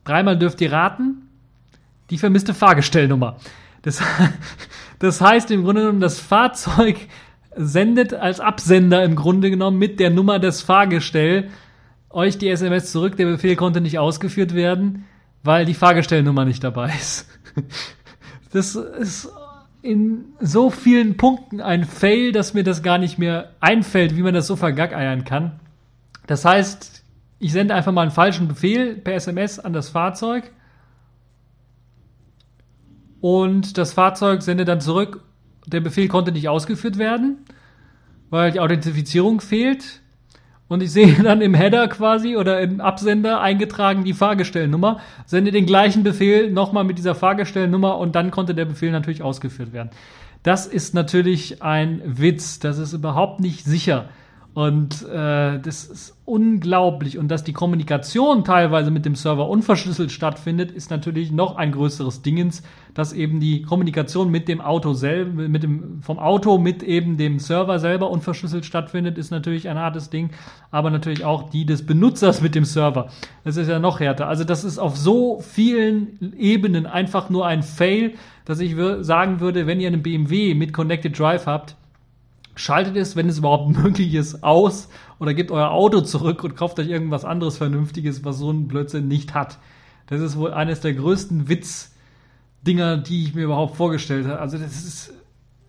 dreimal dürft ihr raten, die vermisste Fahrgestellnummer. Das, das heißt im Grunde genommen, das Fahrzeug sendet als Absender im Grunde genommen mit der Nummer des Fahrgestell euch die SMS zurück, der Befehl konnte nicht ausgeführt werden, weil die Fahrgestellnummer nicht dabei ist. Das ist in so vielen Punkten ein Fail, dass mir das gar nicht mehr einfällt, wie man das so vergackeiern kann. Das heißt, ich sende einfach mal einen falschen Befehl per SMS an das Fahrzeug und das Fahrzeug sendet dann zurück, der Befehl konnte nicht ausgeführt werden, weil die Authentifizierung fehlt. Und ich sehe dann im Header quasi oder im Absender eingetragen die Fahrgestellnummer, sende den gleichen Befehl nochmal mit dieser Fahrgestellnummer und dann konnte der Befehl natürlich ausgeführt werden. Das ist natürlich ein Witz, das ist überhaupt nicht sicher. Und äh, das ist unglaublich. Und dass die Kommunikation teilweise mit dem Server unverschlüsselt stattfindet, ist natürlich noch ein größeres Dingens, dass eben die Kommunikation mit dem Auto selber, mit dem, vom Auto mit eben dem Server selber unverschlüsselt stattfindet, ist natürlich ein hartes Ding, aber natürlich auch die des Benutzers mit dem Server. Das ist ja noch härter. Also das ist auf so vielen Ebenen einfach nur ein Fail, dass ich sagen würde, wenn ihr einen BMW mit Connected Drive habt, schaltet es, wenn es überhaupt möglich ist, aus oder gebt euer Auto zurück und kauft euch irgendwas anderes Vernünftiges, was so ein Blödsinn nicht hat. Das ist wohl eines der größten Witzdinger, die ich mir überhaupt vorgestellt habe. Also das ist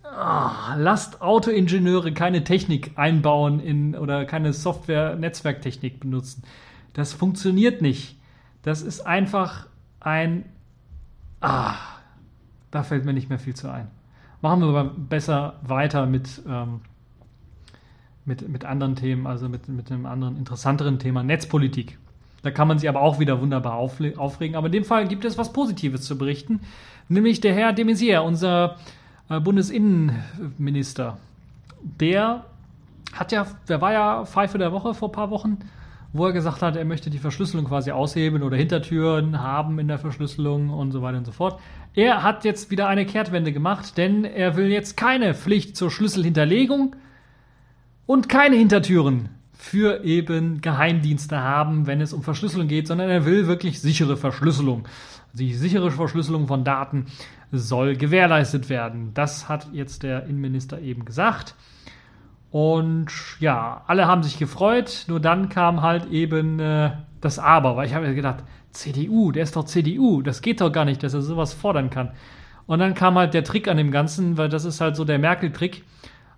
oh, lasst Autoingenieure keine Technik einbauen in oder keine Software-Netzwerktechnik benutzen. Das funktioniert nicht. Das ist einfach ein ah, da fällt mir nicht mehr viel zu ein. Machen wir aber besser weiter mit, ähm, mit, mit anderen Themen, also mit, mit einem anderen, interessanteren Thema, Netzpolitik. Da kann man sich aber auch wieder wunderbar aufregen. Aber in dem Fall gibt es was Positives zu berichten, nämlich der Herr de Maizière, unser äh, Bundesinnenminister. Der hat ja, der war ja Pfeife der Woche vor ein paar Wochen, wo er gesagt hat, er möchte die Verschlüsselung quasi aushebeln oder Hintertüren haben in der Verschlüsselung und so weiter und so fort. Er hat jetzt wieder eine Kehrtwende gemacht, denn er will jetzt keine Pflicht zur Schlüsselhinterlegung und keine Hintertüren für eben Geheimdienste haben, wenn es um Verschlüsselung geht, sondern er will wirklich sichere Verschlüsselung. Die sichere Verschlüsselung von Daten soll gewährleistet werden. Das hat jetzt der Innenminister eben gesagt. Und ja, alle haben sich gefreut, nur dann kam halt eben äh, das Aber, weil ich habe gedacht, CDU, der ist doch CDU, das geht doch gar nicht, dass er sowas fordern kann. Und dann kam halt der Trick an dem Ganzen, weil das ist halt so der Merkel-Trick.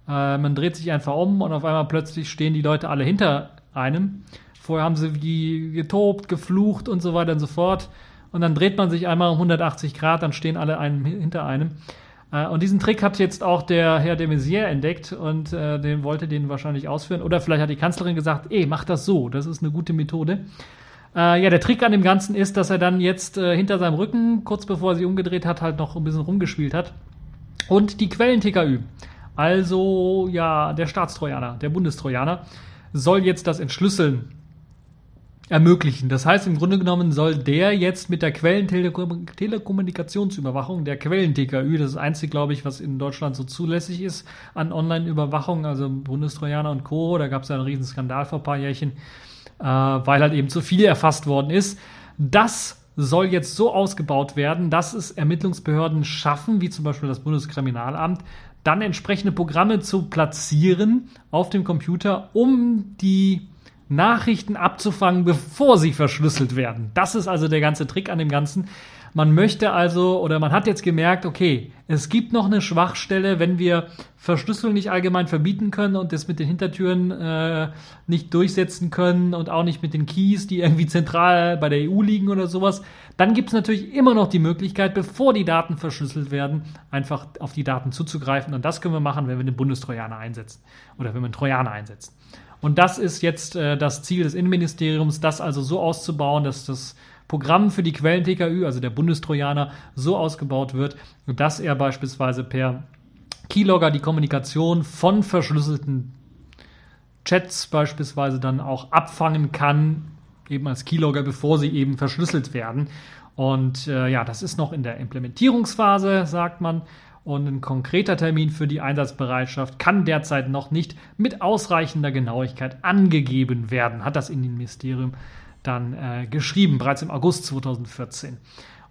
Äh, man dreht sich einfach um und auf einmal plötzlich stehen die Leute alle hinter einem. Vorher haben sie die getobt, geflucht und so weiter und so fort. Und dann dreht man sich einmal um 180 Grad, dann stehen alle einem hinter einem. Äh, und diesen Trick hat jetzt auch der Herr de Maizière entdeckt und äh, den wollte den wahrscheinlich ausführen. Oder vielleicht hat die Kanzlerin gesagt, ey, mach das so, das ist eine gute Methode. Äh, ja, der Trick an dem Ganzen ist, dass er dann jetzt äh, hinter seinem Rücken, kurz bevor er sie umgedreht hat, halt noch ein bisschen rumgespielt hat. Und die Quellen-TKÜ, also ja, der Staatstrojaner, der Bundestrojaner, soll jetzt das Entschlüsseln ermöglichen. Das heißt, im Grunde genommen soll der jetzt mit der Quellentelekommunikationsüberwachung, der Quellen-TKÜ, das ist das einzige, glaube ich, was in Deutschland so zulässig ist an Online-Überwachung, also Bundestrojaner und Co., da gab es ja einen riesen Skandal vor ein paar Jährchen, äh, weil halt eben zu viel erfasst worden ist. Das soll jetzt so ausgebaut werden, dass es Ermittlungsbehörden schaffen, wie zum Beispiel das Bundeskriminalamt, dann entsprechende Programme zu platzieren auf dem Computer, um die Nachrichten abzufangen, bevor sie verschlüsselt werden. Das ist also der ganze Trick an dem Ganzen. Man möchte also oder man hat jetzt gemerkt, okay, es gibt noch eine Schwachstelle, wenn wir Verschlüsselung nicht allgemein verbieten können und das mit den Hintertüren äh, nicht durchsetzen können und auch nicht mit den Keys, die irgendwie zentral bei der EU liegen oder sowas, dann gibt es natürlich immer noch die Möglichkeit, bevor die Daten verschlüsselt werden, einfach auf die Daten zuzugreifen. Und das können wir machen, wenn wir den Bundestrojaner einsetzen oder wenn wir einen Trojaner einsetzen. Und das ist jetzt äh, das Ziel des Innenministeriums, das also so auszubauen, dass das Programm für die Quellen-TKÜ, also der Bundestrojaner, so ausgebaut wird, dass er beispielsweise per Keylogger die Kommunikation von verschlüsselten Chats beispielsweise dann auch abfangen kann, eben als Keylogger, bevor sie eben verschlüsselt werden. Und äh, ja, das ist noch in der Implementierungsphase, sagt man. Und ein konkreter Termin für die Einsatzbereitschaft kann derzeit noch nicht mit ausreichender Genauigkeit angegeben werden, hat das Innenministerium dann äh, geschrieben, bereits im August 2014.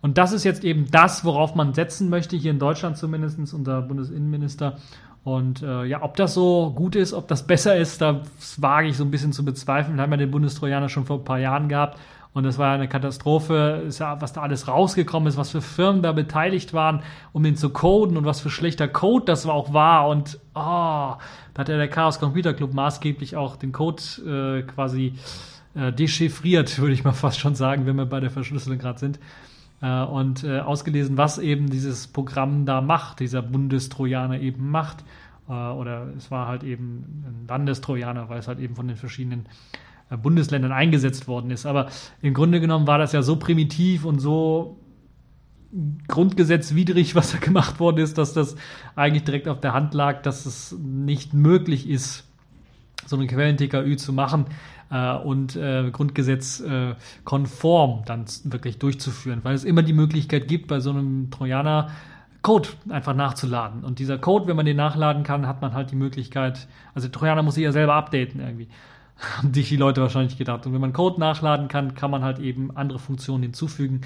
Und das ist jetzt eben das, worauf man setzen möchte, hier in Deutschland zumindest, unser Bundesinnenminister. Und äh, ja, ob das so gut ist, ob das besser ist, das wage ich so ein bisschen zu bezweifeln. Wir haben ja den Bundestrojaner schon vor ein paar Jahren gehabt und das war eine Katastrophe, ja, was da alles rausgekommen ist, was für Firmen da beteiligt waren, um den zu coden und was für schlechter Code das auch war. Und oh, da hat ja der Chaos Computer Club maßgeblich auch den Code äh, quasi äh, dechiffriert, würde ich mal fast schon sagen, wenn wir bei der Verschlüsselung gerade sind. Äh, und äh, ausgelesen, was eben dieses Programm da macht, dieser Bundestrojaner eben macht. Äh, oder es war halt eben ein Landestrojaner, weil es halt eben von den verschiedenen Bundesländern eingesetzt worden ist. Aber im Grunde genommen war das ja so primitiv und so grundgesetzwidrig, was da gemacht worden ist, dass das eigentlich direkt auf der Hand lag, dass es nicht möglich ist, so eine Quellen-TKÜ zu machen äh, und äh, Grundgesetz äh, dann wirklich durchzuführen, weil es immer die Möglichkeit gibt, bei so einem Trojaner Code einfach nachzuladen. Und dieser Code, wenn man den nachladen kann, hat man halt die Möglichkeit, also Trojaner muss sich ja selber updaten irgendwie haben sich die Leute wahrscheinlich gedacht. Und wenn man Code nachladen kann, kann man halt eben andere Funktionen hinzufügen,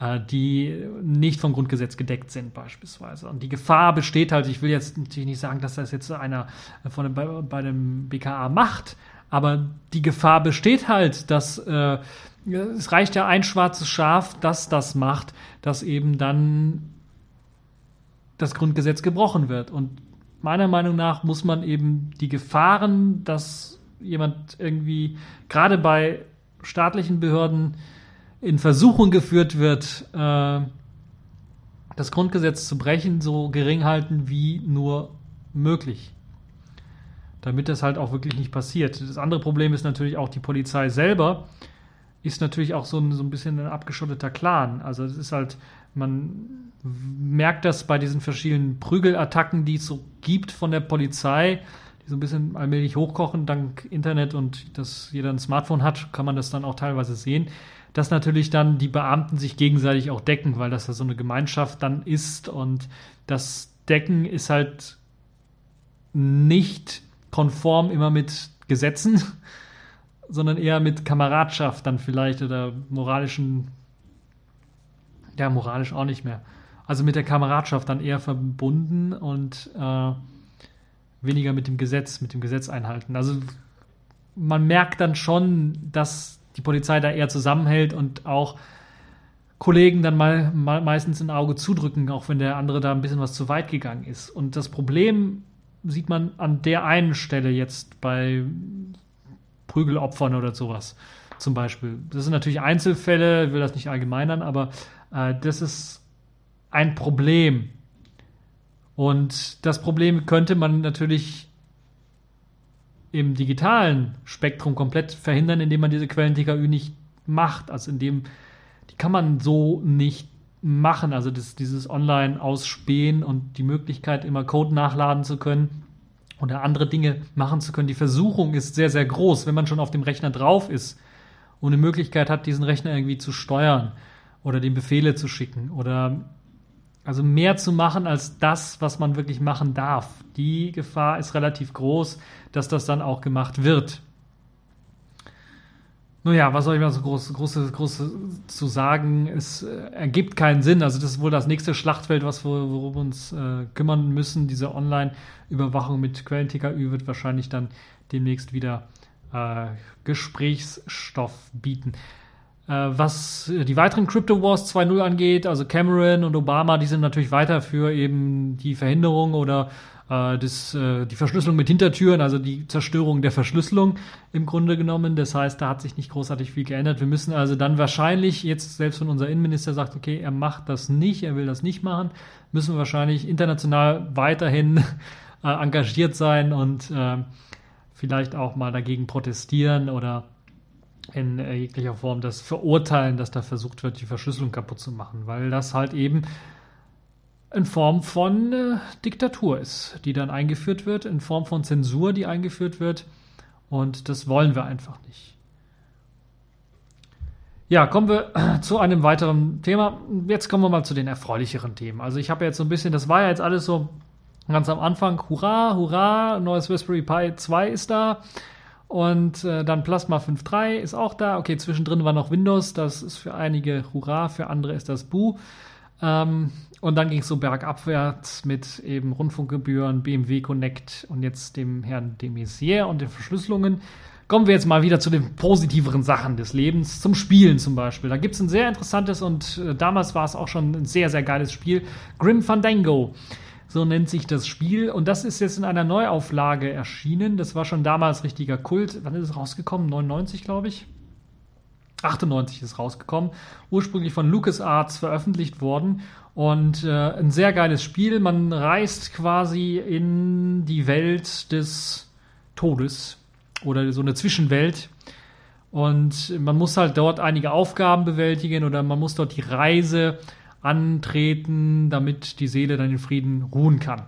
äh, die nicht vom Grundgesetz gedeckt sind beispielsweise. Und die Gefahr besteht halt, ich will jetzt natürlich nicht sagen, dass das jetzt einer von bei, bei dem BKA macht, aber die Gefahr besteht halt, dass äh, es reicht ja ein schwarzes Schaf, das das macht, dass eben dann das Grundgesetz gebrochen wird. Und meiner Meinung nach muss man eben die Gefahren, dass jemand irgendwie gerade bei staatlichen Behörden in Versuchung geführt wird, äh, das Grundgesetz zu brechen, so gering halten wie nur möglich. Damit das halt auch wirklich nicht passiert. Das andere Problem ist natürlich auch die Polizei selber, ist natürlich auch so ein, so ein bisschen ein abgeschotteter Clan. Also es ist halt, man merkt das bei diesen verschiedenen Prügelattacken, die es so gibt von der Polizei die so ein bisschen allmählich hochkochen, dank Internet und dass jeder ein Smartphone hat, kann man das dann auch teilweise sehen, dass natürlich dann die Beamten sich gegenseitig auch decken, weil das ja so eine Gemeinschaft dann ist und das Decken ist halt nicht konform immer mit Gesetzen, sondern eher mit Kameradschaft dann vielleicht oder moralischen, ja, moralisch auch nicht mehr. Also mit der Kameradschaft dann eher verbunden und äh, weniger mit dem Gesetz, mit dem Gesetz einhalten. Also man merkt dann schon, dass die Polizei da eher zusammenhält und auch Kollegen dann mal, mal meistens ein Auge zudrücken, auch wenn der andere da ein bisschen was zu weit gegangen ist. Und das Problem sieht man an der einen Stelle jetzt bei Prügelopfern oder sowas zum Beispiel. Das sind natürlich Einzelfälle, ich will das nicht allgemeinern, aber äh, das ist ein Problem, Und das Problem könnte man natürlich im digitalen Spektrum komplett verhindern, indem man diese Quellen-TKÜ nicht macht. Also indem, die kann man so nicht machen. Also das, dieses Online-Ausspähen und die Möglichkeit, immer Code nachladen zu können oder andere Dinge machen zu können. Die Versuchung ist sehr, sehr groß, wenn man schon auf dem Rechner drauf ist und eine Möglichkeit hat, diesen Rechner irgendwie zu steuern oder den Befehle zu schicken oder also mehr zu machen als das, was man wirklich machen darf. Die Gefahr ist relativ groß, dass das dann auch gemacht wird. Nun ja, was soll ich mal so groß, große, große zu sagen? Es äh, ergibt keinen Sinn. Also das ist wohl das nächste Schlachtfeld, was wir, worum wir uns äh, kümmern müssen. Diese Online-Überwachung mit Quellen-TKÜ wird wahrscheinlich dann demnächst wieder äh, Gesprächsstoff bieten. Äh, was die weiteren Crypto Wars 2.0 angeht, also Cameron und Obama, die sind natürlich weiter für eben die Verhinderung oder äh, das, äh, die Verschlüsselung mit Hintertüren, also die Zerstörung der Verschlüsselung im Grunde genommen. Das heißt, da hat sich nicht großartig viel geändert. Wir müssen also dann wahrscheinlich, jetzt selbst wenn unser Innenminister sagt, okay, er macht das nicht, er will das nicht machen, müssen wir wahrscheinlich international weiterhin äh, engagiert sein und äh, vielleicht auch mal dagegen protestieren oder in jeglicher Form das verurteilen, dass da versucht wird, die Verschlüsselung kaputt zu machen, weil das halt eben in Form von äh, Diktatur ist, die dann eingeführt wird, in Form von Zensur, die eingeführt wird. Und das wollen wir einfach nicht. Ja, kommen wir zu einem weiteren Thema. Jetzt kommen wir mal zu den erfreulicheren Themen. Also ich habe jetzt so ein bisschen, das war ja jetzt alles so ganz am Anfang, hurra, hurra, neues Raspberry Pi 2 ist da. Und äh, dann Plasma 5.3 ist auch da. Okay, zwischendrin war noch Windows, das ist für einige hurra, für andere ist das Bu. Ähm, und dann ging es so bergabwärts mit eben Rundfunkgebühren, BMW Connect und jetzt dem Herrn de Maizière und den Verschlüsselungen. Kommen wir jetzt mal wieder zu den positiveren Sachen des Lebens, zum Spielen zum Beispiel. Da gibt es ein sehr interessantes und äh, damals war es auch schon ein sehr, sehr geiles Spiel. Grim Fandango, so nennt sich das Spiel. Und das ist jetzt in einer Neuauflage erschienen. Das war schon damals richtiger Kult. Wann ist es rausgekommen? 99, glaube ich. 98 ist rausgekommen, ursprünglich von LucasArts veröffentlicht worden und äh, ein sehr geiles Spiel. Man reist quasi in die Welt des Todes oder so eine Zwischenwelt und man muss halt dort einige Aufgaben bewältigen oder man muss dort die Reise antreten, damit die Seele dann in Frieden ruhen kann.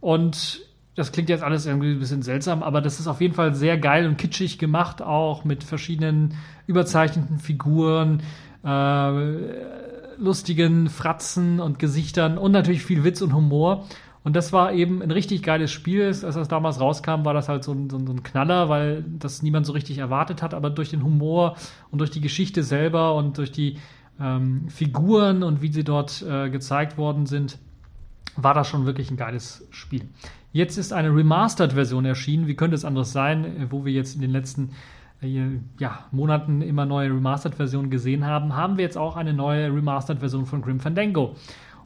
Und das klingt jetzt alles irgendwie ein bisschen seltsam, aber das ist auf jeden Fall sehr geil und kitschig gemacht, auch mit verschiedenen überzeichneten Figuren, äh, lustigen Fratzen und Gesichtern und natürlich viel Witz und Humor. Und das war eben ein richtig geiles Spiel. Als das damals rauskam, war das halt so ein, so ein, Knaller, weil das niemand so richtig erwartet hat. Aber durch den Humor und durch die Geschichte selber und durch die ähm, Figuren und wie sie dort äh, gezeigt worden sind, war das schon wirklich ein geiles Spiel. Jetzt ist eine Remastered-Version erschienen. Wie könnte es anders sein, äh, wo wir jetzt in den letzten äh, ja, Monaten immer neue Remastered-Versionen gesehen haben, haben wir jetzt auch eine neue Remastered-Version von Grim Fandango.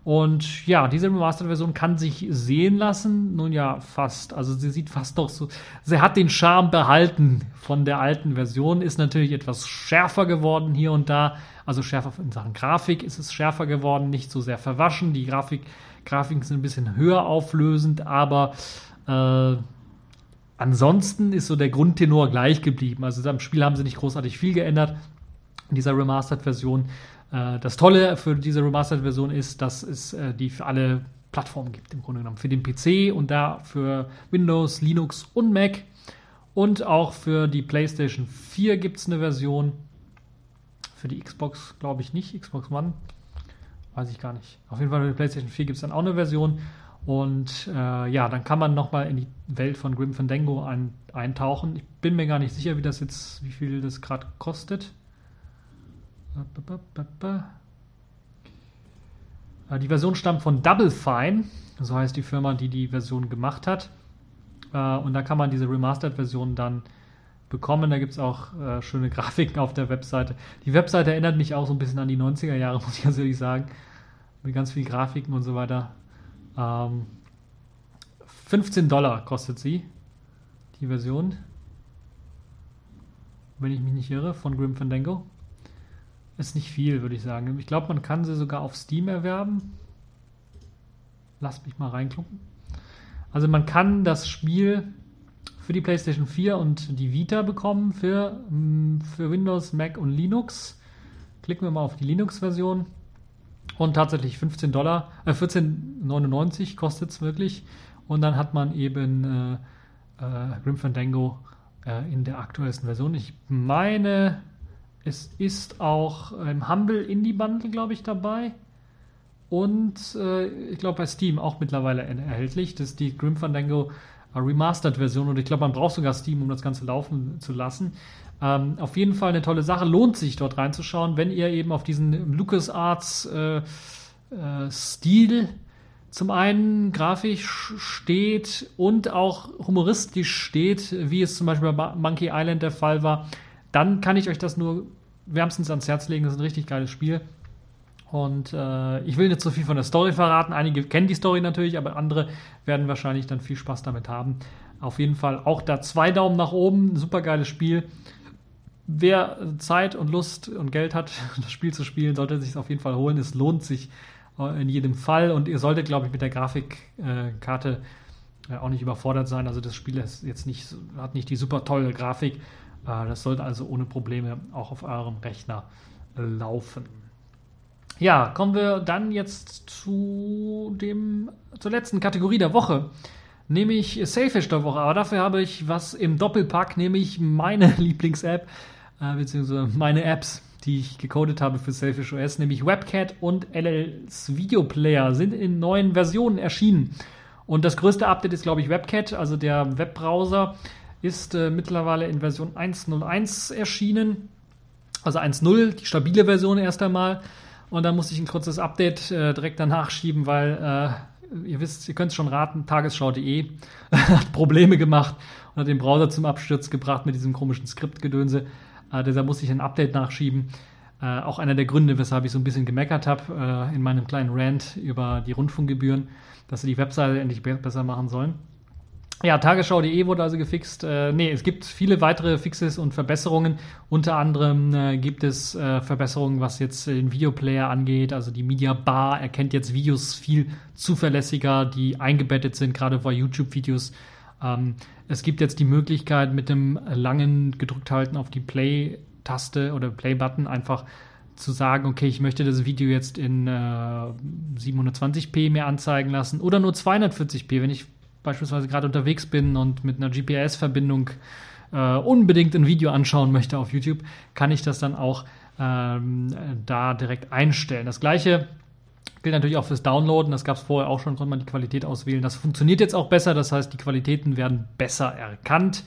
Und ja, diese Remastered-Version kann sich sehen lassen. Nun ja, fast. Also sie sieht fast noch so. Sie hat den Charme behalten von der alten Version, ist natürlich etwas schärfer geworden hier und da. Also schärfer in Sachen Grafik ist es schärfer geworden, nicht so sehr verwaschen. Die Grafik, Grafiken sind ein bisschen höher auflösend, aber äh, ansonsten ist so der Grundtenor gleich geblieben. Also am Spiel haben sie nicht großartig viel geändert in dieser Remastered-Version. Äh, das Tolle für diese Remastered-Version ist, dass es äh, die für alle Plattformen gibt, im Grunde genommen. Für den PC und da für Windows, Linux und Mac. Und auch für die PlayStation 4 gibt es eine Version. Für die Xbox glaube ich nicht. Xbox One weiß ich gar nicht. Auf jeden Fall für die PlayStation 4 gibt es dann auch eine Version. Und äh, ja, dann kann man nochmal in die Welt von Grim Fandango ein, eintauchen. Ich bin mir gar nicht sicher, wie das jetzt, wie viel das gerade kostet. Äh, die Version stammt von Double Fine, so heißt die Firma, die die Version gemacht hat. Äh, und da kann man diese Remastered-Version dann bekommen. Da gibt es auch äh, schöne Grafiken auf der Webseite. Die Webseite erinnert mich auch so ein bisschen an die 90er Jahre, muss ich ganz ehrlich sagen. Mit ganz vielen Grafiken und so weiter. Ähm, 15 Dollar kostet sie, die Version. Wenn ich mich nicht irre, von Grim Fandango. Ist nicht viel, würde ich sagen. Ich glaube, man kann sie sogar auf Steam erwerben. lasst mich mal reingucken. Also man kann das Spiel für die PlayStation 4 und die Vita bekommen für, mm, für Windows, Mac und Linux. Klicken wir mal auf die Linux-Version. Und tatsächlich 15 Dollar, äh 14,99 kostet es wirklich. Und dann hat man eben äh, äh, Grim Fandango äh, in der aktuellsten Version. Ich meine, es ist auch im Humble Indie Bundle, glaube ich, dabei. Und äh, ich glaube bei Steam auch mittlerweile erhältlich. Das ist die Grim Fandango Remastered-Version und ich glaube, man braucht sogar Steam, um das Ganze laufen zu lassen. Ähm, auf jeden Fall eine tolle Sache. Lohnt sich dort reinzuschauen, wenn ihr eben auf diesen LucasArts äh, äh, Stil zum einen grafisch steht und auch humoristisch steht, wie es zum Beispiel bei Monkey Island der Fall war, dann kann ich euch das nur wärmstens ans Herz legen. Das ist ein richtig geiles Spiel. Und äh, ich will nicht so viel von der Story verraten. Einige kennen die Story natürlich, aber andere werden wahrscheinlich dann viel Spaß damit haben. Auf jeden Fall auch da zwei Daumen nach oben. Super geiles Spiel. Wer Zeit und Lust und Geld hat, das Spiel zu spielen, sollte sich auf jeden Fall holen. Es lohnt sich äh, in jedem Fall. Und ihr solltet, glaube ich, mit der Grafikkarte äh, auch nicht überfordert sein. Also das Spiel ist jetzt nicht, hat nicht die super tolle Grafik. Äh, das sollte also ohne Probleme auch auf eurem Rechner laufen. Ja, kommen wir dann jetzt zu dem, zur letzten Kategorie der Woche, nämlich Sailfish der Woche. Aber dafür habe ich was im Doppelpack, nämlich meine Lieblings-App, äh, beziehungsweise meine Apps, die ich gecodet habe für Sailfish OS, nämlich WebCat und LLs Videoplayer sind in neuen Versionen erschienen. Und das größte Update ist, glaube ich, WebCat, also der Webbrowser, ist äh, mittlerweile in Version 1.01 erschienen. Also 1.0, die stabile Version erst einmal. Und dann musste ich ein kurzes Update äh, direkt danach schieben, weil äh, ihr wisst, ihr könnt es schon raten, tagesschau.de hat Probleme gemacht und hat den Browser zum Absturz gebracht mit diesem komischen Skriptgedönse. Äh, deshalb musste ich ein Update nachschieben. Äh, auch einer der Gründe, weshalb ich so ein bisschen gemeckert habe äh, in meinem kleinen Rant über die Rundfunkgebühren, dass sie die Webseite endlich be besser machen sollen. Ja, Tagesschau.de wurde also gefixt. Äh, nee, es gibt viele weitere Fixes und Verbesserungen. Unter anderem äh, gibt es äh, Verbesserungen, was jetzt den Videoplayer angeht. Also die Media Bar erkennt jetzt Videos viel zuverlässiger, die eingebettet sind, gerade bei YouTube-Videos. Ähm, es gibt jetzt die Möglichkeit, mit dem langen gedrückt halten auf die Play-Taste oder Play-Button einfach zu sagen, okay, ich möchte das Video jetzt in äh, 720p mir anzeigen lassen oder nur 240p, wenn ich beispielsweise gerade unterwegs bin und mit einer GPS-Verbindung äh, unbedingt ein Video anschauen möchte auf YouTube, kann ich das dann auch ähm, da direkt einstellen. Das gleiche gilt natürlich auch fürs Downloaden. Das gab es vorher auch schon, konnte man die Qualität auswählen. Das funktioniert jetzt auch besser, das heißt, die Qualitäten werden besser erkannt.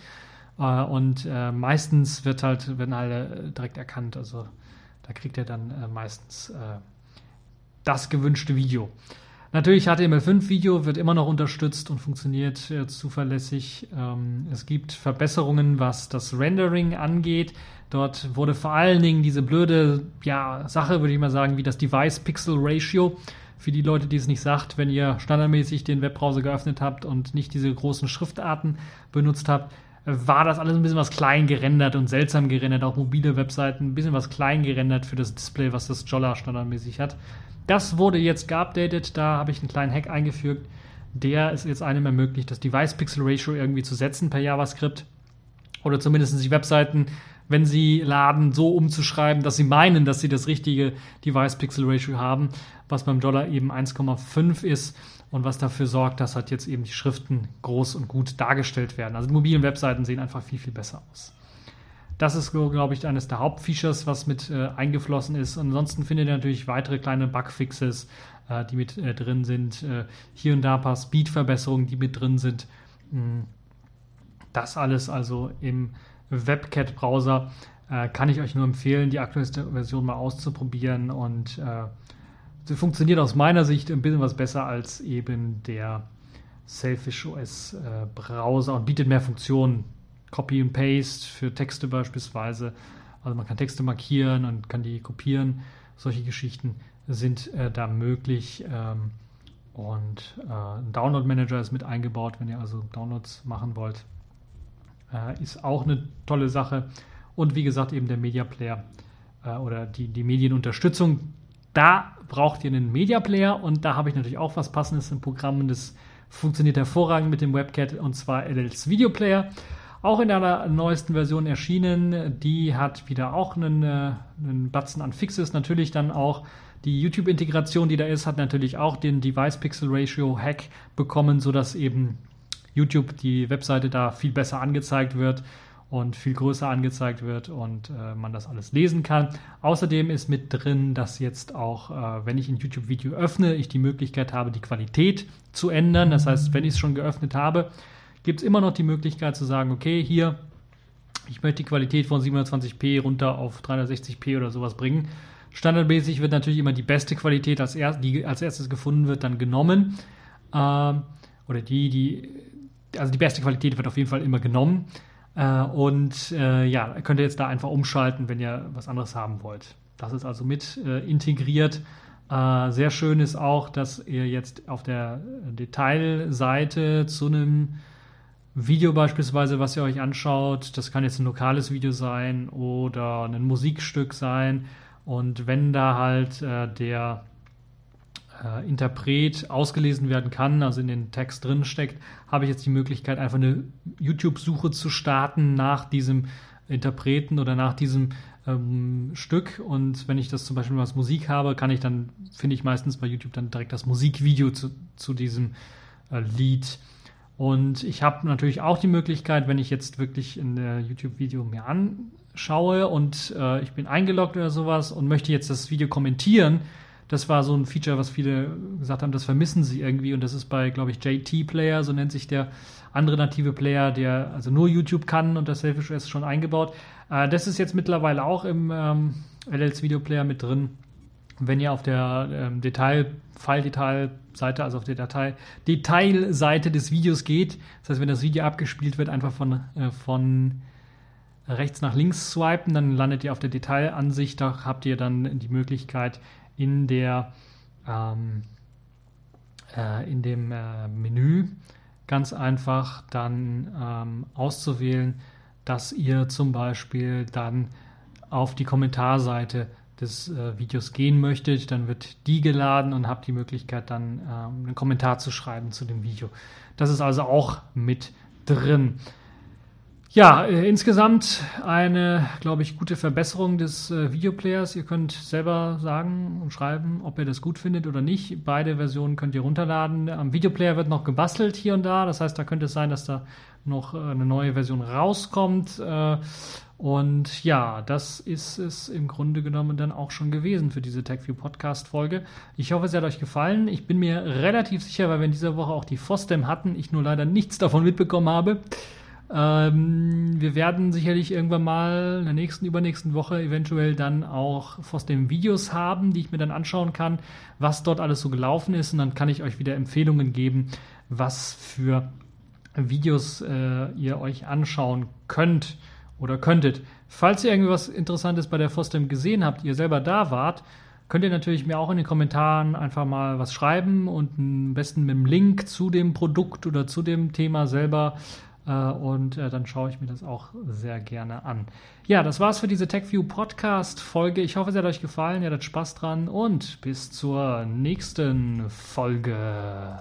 Äh, und äh, meistens wird halt, werden alle direkt erkannt. Also da kriegt er dann äh, meistens äh, das gewünschte Video. Natürlich HTML5-Video wird immer noch unterstützt und funktioniert äh, zuverlässig. Ähm, es gibt Verbesserungen, was das Rendering angeht. Dort wurde vor allen Dingen diese blöde ja, Sache, würde ich mal sagen, wie das Device Pixel Ratio. Für die Leute, die es nicht sagt, wenn ihr standardmäßig den Webbrowser geöffnet habt und nicht diese großen Schriftarten benutzt habt, war das alles ein bisschen was klein gerendert und seltsam gerendert, auch mobile Webseiten, ein bisschen was klein gerendert für das Display, was das Jolla standardmäßig hat. Das wurde jetzt geupdatet, da habe ich einen kleinen Hack eingefügt, der es jetzt einem ermöglicht, das Device Pixel Ratio irgendwie zu setzen per JavaScript oder zumindest die Webseiten, wenn sie laden, so umzuschreiben, dass sie meinen, dass sie das richtige Device Pixel Ratio haben, was beim Dollar eben 1,5 ist und was dafür sorgt, dass halt jetzt eben die Schriften groß und gut dargestellt werden. Also die mobilen Webseiten sehen einfach viel, viel besser aus. Das ist, glaube ich, eines der Hauptfeatures, was mit äh, eingeflossen ist. ansonsten findet ihr natürlich weitere kleine Bugfixes, äh, die mit äh, drin sind. Äh, hier und da ein paar Speed-Verbesserungen, die mit drin sind. Mm. Das alles also im WebCat-Browser. Äh, kann ich euch nur empfehlen, die aktuellste Version mal auszuprobieren. Und äh, sie funktioniert aus meiner Sicht ein bisschen was besser als eben der Selfish OS Browser und bietet mehr Funktionen Copy and Paste für Texte beispielsweise. Also man kann Texte markieren und kann die kopieren. Solche Geschichten sind äh, da möglich. Ähm, und äh, ein Download Manager ist mit eingebaut, wenn ihr also Downloads machen wollt. Äh, ist auch eine tolle Sache. Und wie gesagt, eben der Media Player äh, oder die, die Medienunterstützung Da braucht ihr einen Media Player und da habe ich natürlich auch was passendes im Programm. Das funktioniert hervorragend mit dem WebCat und zwar LLs Video Player. Auch in der neuesten Version erschienen. Die hat wieder auch einen, äh, einen Batzen an Fixes. Natürlich dann auch die YouTube-Integration, die da ist, hat natürlich auch den Device Pixel Ratio Hack bekommen, sodass eben YouTube die Webseite da viel besser angezeigt wird und viel größer angezeigt wird und äh, man das alles lesen kann. Außerdem ist mit drin, dass jetzt auch, äh, wenn ich ein YouTube-Video öffne, ich die Möglichkeit habe, die Qualität zu ändern. Das heißt, wenn ich es schon geöffnet habe, gibt es immer noch die Möglichkeit zu sagen, okay, hier, ich möchte die Qualität von 720p runter auf 360p oder sowas bringen. Standardmäßig wird natürlich immer die beste Qualität, als er, die als erstes gefunden wird, dann genommen. Ähm, oder die, die, also die beste Qualität wird auf jeden Fall immer genommen. Äh, und äh, ja, könnt ihr jetzt da einfach umschalten, wenn ihr was anderes haben wollt. Das ist also mit äh, integriert. Äh, sehr schön ist auch, dass ihr jetzt auf der Detailseite zu einem Video beispielsweise, was ihr euch anschaut, das kann jetzt ein lokales Video sein oder ein Musikstück sein. Und wenn da halt äh, der äh, Interpret ausgelesen werden kann, also in den Text drin steckt, habe ich jetzt die Möglichkeit, einfach eine YouTube-Suche zu starten nach diesem Interpreten oder nach diesem ähm, Stück. Und wenn ich das zum Beispiel als Musik habe, kann ich dann, finde ich meistens bei YouTube dann direkt das Musikvideo zu, zu diesem äh, Lied. Und ich habe natürlich auch die Möglichkeit, wenn ich jetzt wirklich ein YouTube-Video mir anschaue und äh, ich bin eingeloggt oder sowas und möchte jetzt das Video kommentieren, das war so ein Feature, was viele gesagt haben, das vermissen sie irgendwie. Und das ist bei, glaube ich, JT Player, so nennt sich der andere native Player, der also nur YouTube kann und das Selfish OS schon eingebaut. Äh, das ist jetzt mittlerweile auch im ähm, LLs Video Player mit drin. Wenn ihr auf der ähm, Detail, File-Detail-Seite, also auf der Datei, Detailseite des Videos geht, das heißt, wenn das Video abgespielt wird, einfach von, äh, von rechts nach links swipen, dann landet ihr auf der Detailansicht, da habt ihr dann die Möglichkeit, in der ähm, äh, in dem äh, Menü ganz einfach dann ähm, auszuwählen, dass ihr zum Beispiel dann auf die Kommentarseite des äh, Videos gehen möchtet, dann wird die geladen und habt die Möglichkeit dann ähm, einen Kommentar zu schreiben zu dem Video. Das ist also auch mit drin. Ja, äh, insgesamt eine, glaube ich, gute Verbesserung des äh, Videoplayers. Ihr könnt selber sagen und schreiben, ob ihr das gut findet oder nicht. Beide Versionen könnt ihr runterladen. Am Videoplayer wird noch gebastelt hier und da. Das heißt, da könnte es sein, dass da noch äh, eine neue Version rauskommt. Äh, und ja, das ist es im Grunde genommen dann auch schon gewesen für diese TechView Podcast Folge. Ich hoffe, es hat euch gefallen. Ich bin mir relativ sicher, weil wir in dieser Woche auch die FOSDEM hatten, ich nur leider nichts davon mitbekommen habe ähm, wir werden sicherlich irgendwann mal in der nächsten, übernächsten Woche eventuell dann auch aus den Videos haben, die ich mir dann anschauen kann, was dort alles so gelaufen ist. Und dann kann ich euch wieder Empfehlungen geben, was für Videos äh, ihr euch anschauen könnt oder könntet. Falls ihr irgendwas Interessantes bei der FOSDEM gesehen habt, ihr selber da wart, könnt ihr natürlich mir auch in den Kommentaren einfach mal was schreiben und am besten mit dem Link zu dem Produkt oder zu dem Thema selber und äh, dann schaue ich mir das auch sehr gerne an. Ja, das war's für diese TechView Podcast Folge. Ich hoffe, es hat euch gefallen, ihr hattet Spaß dran und bis zur nächsten Folge.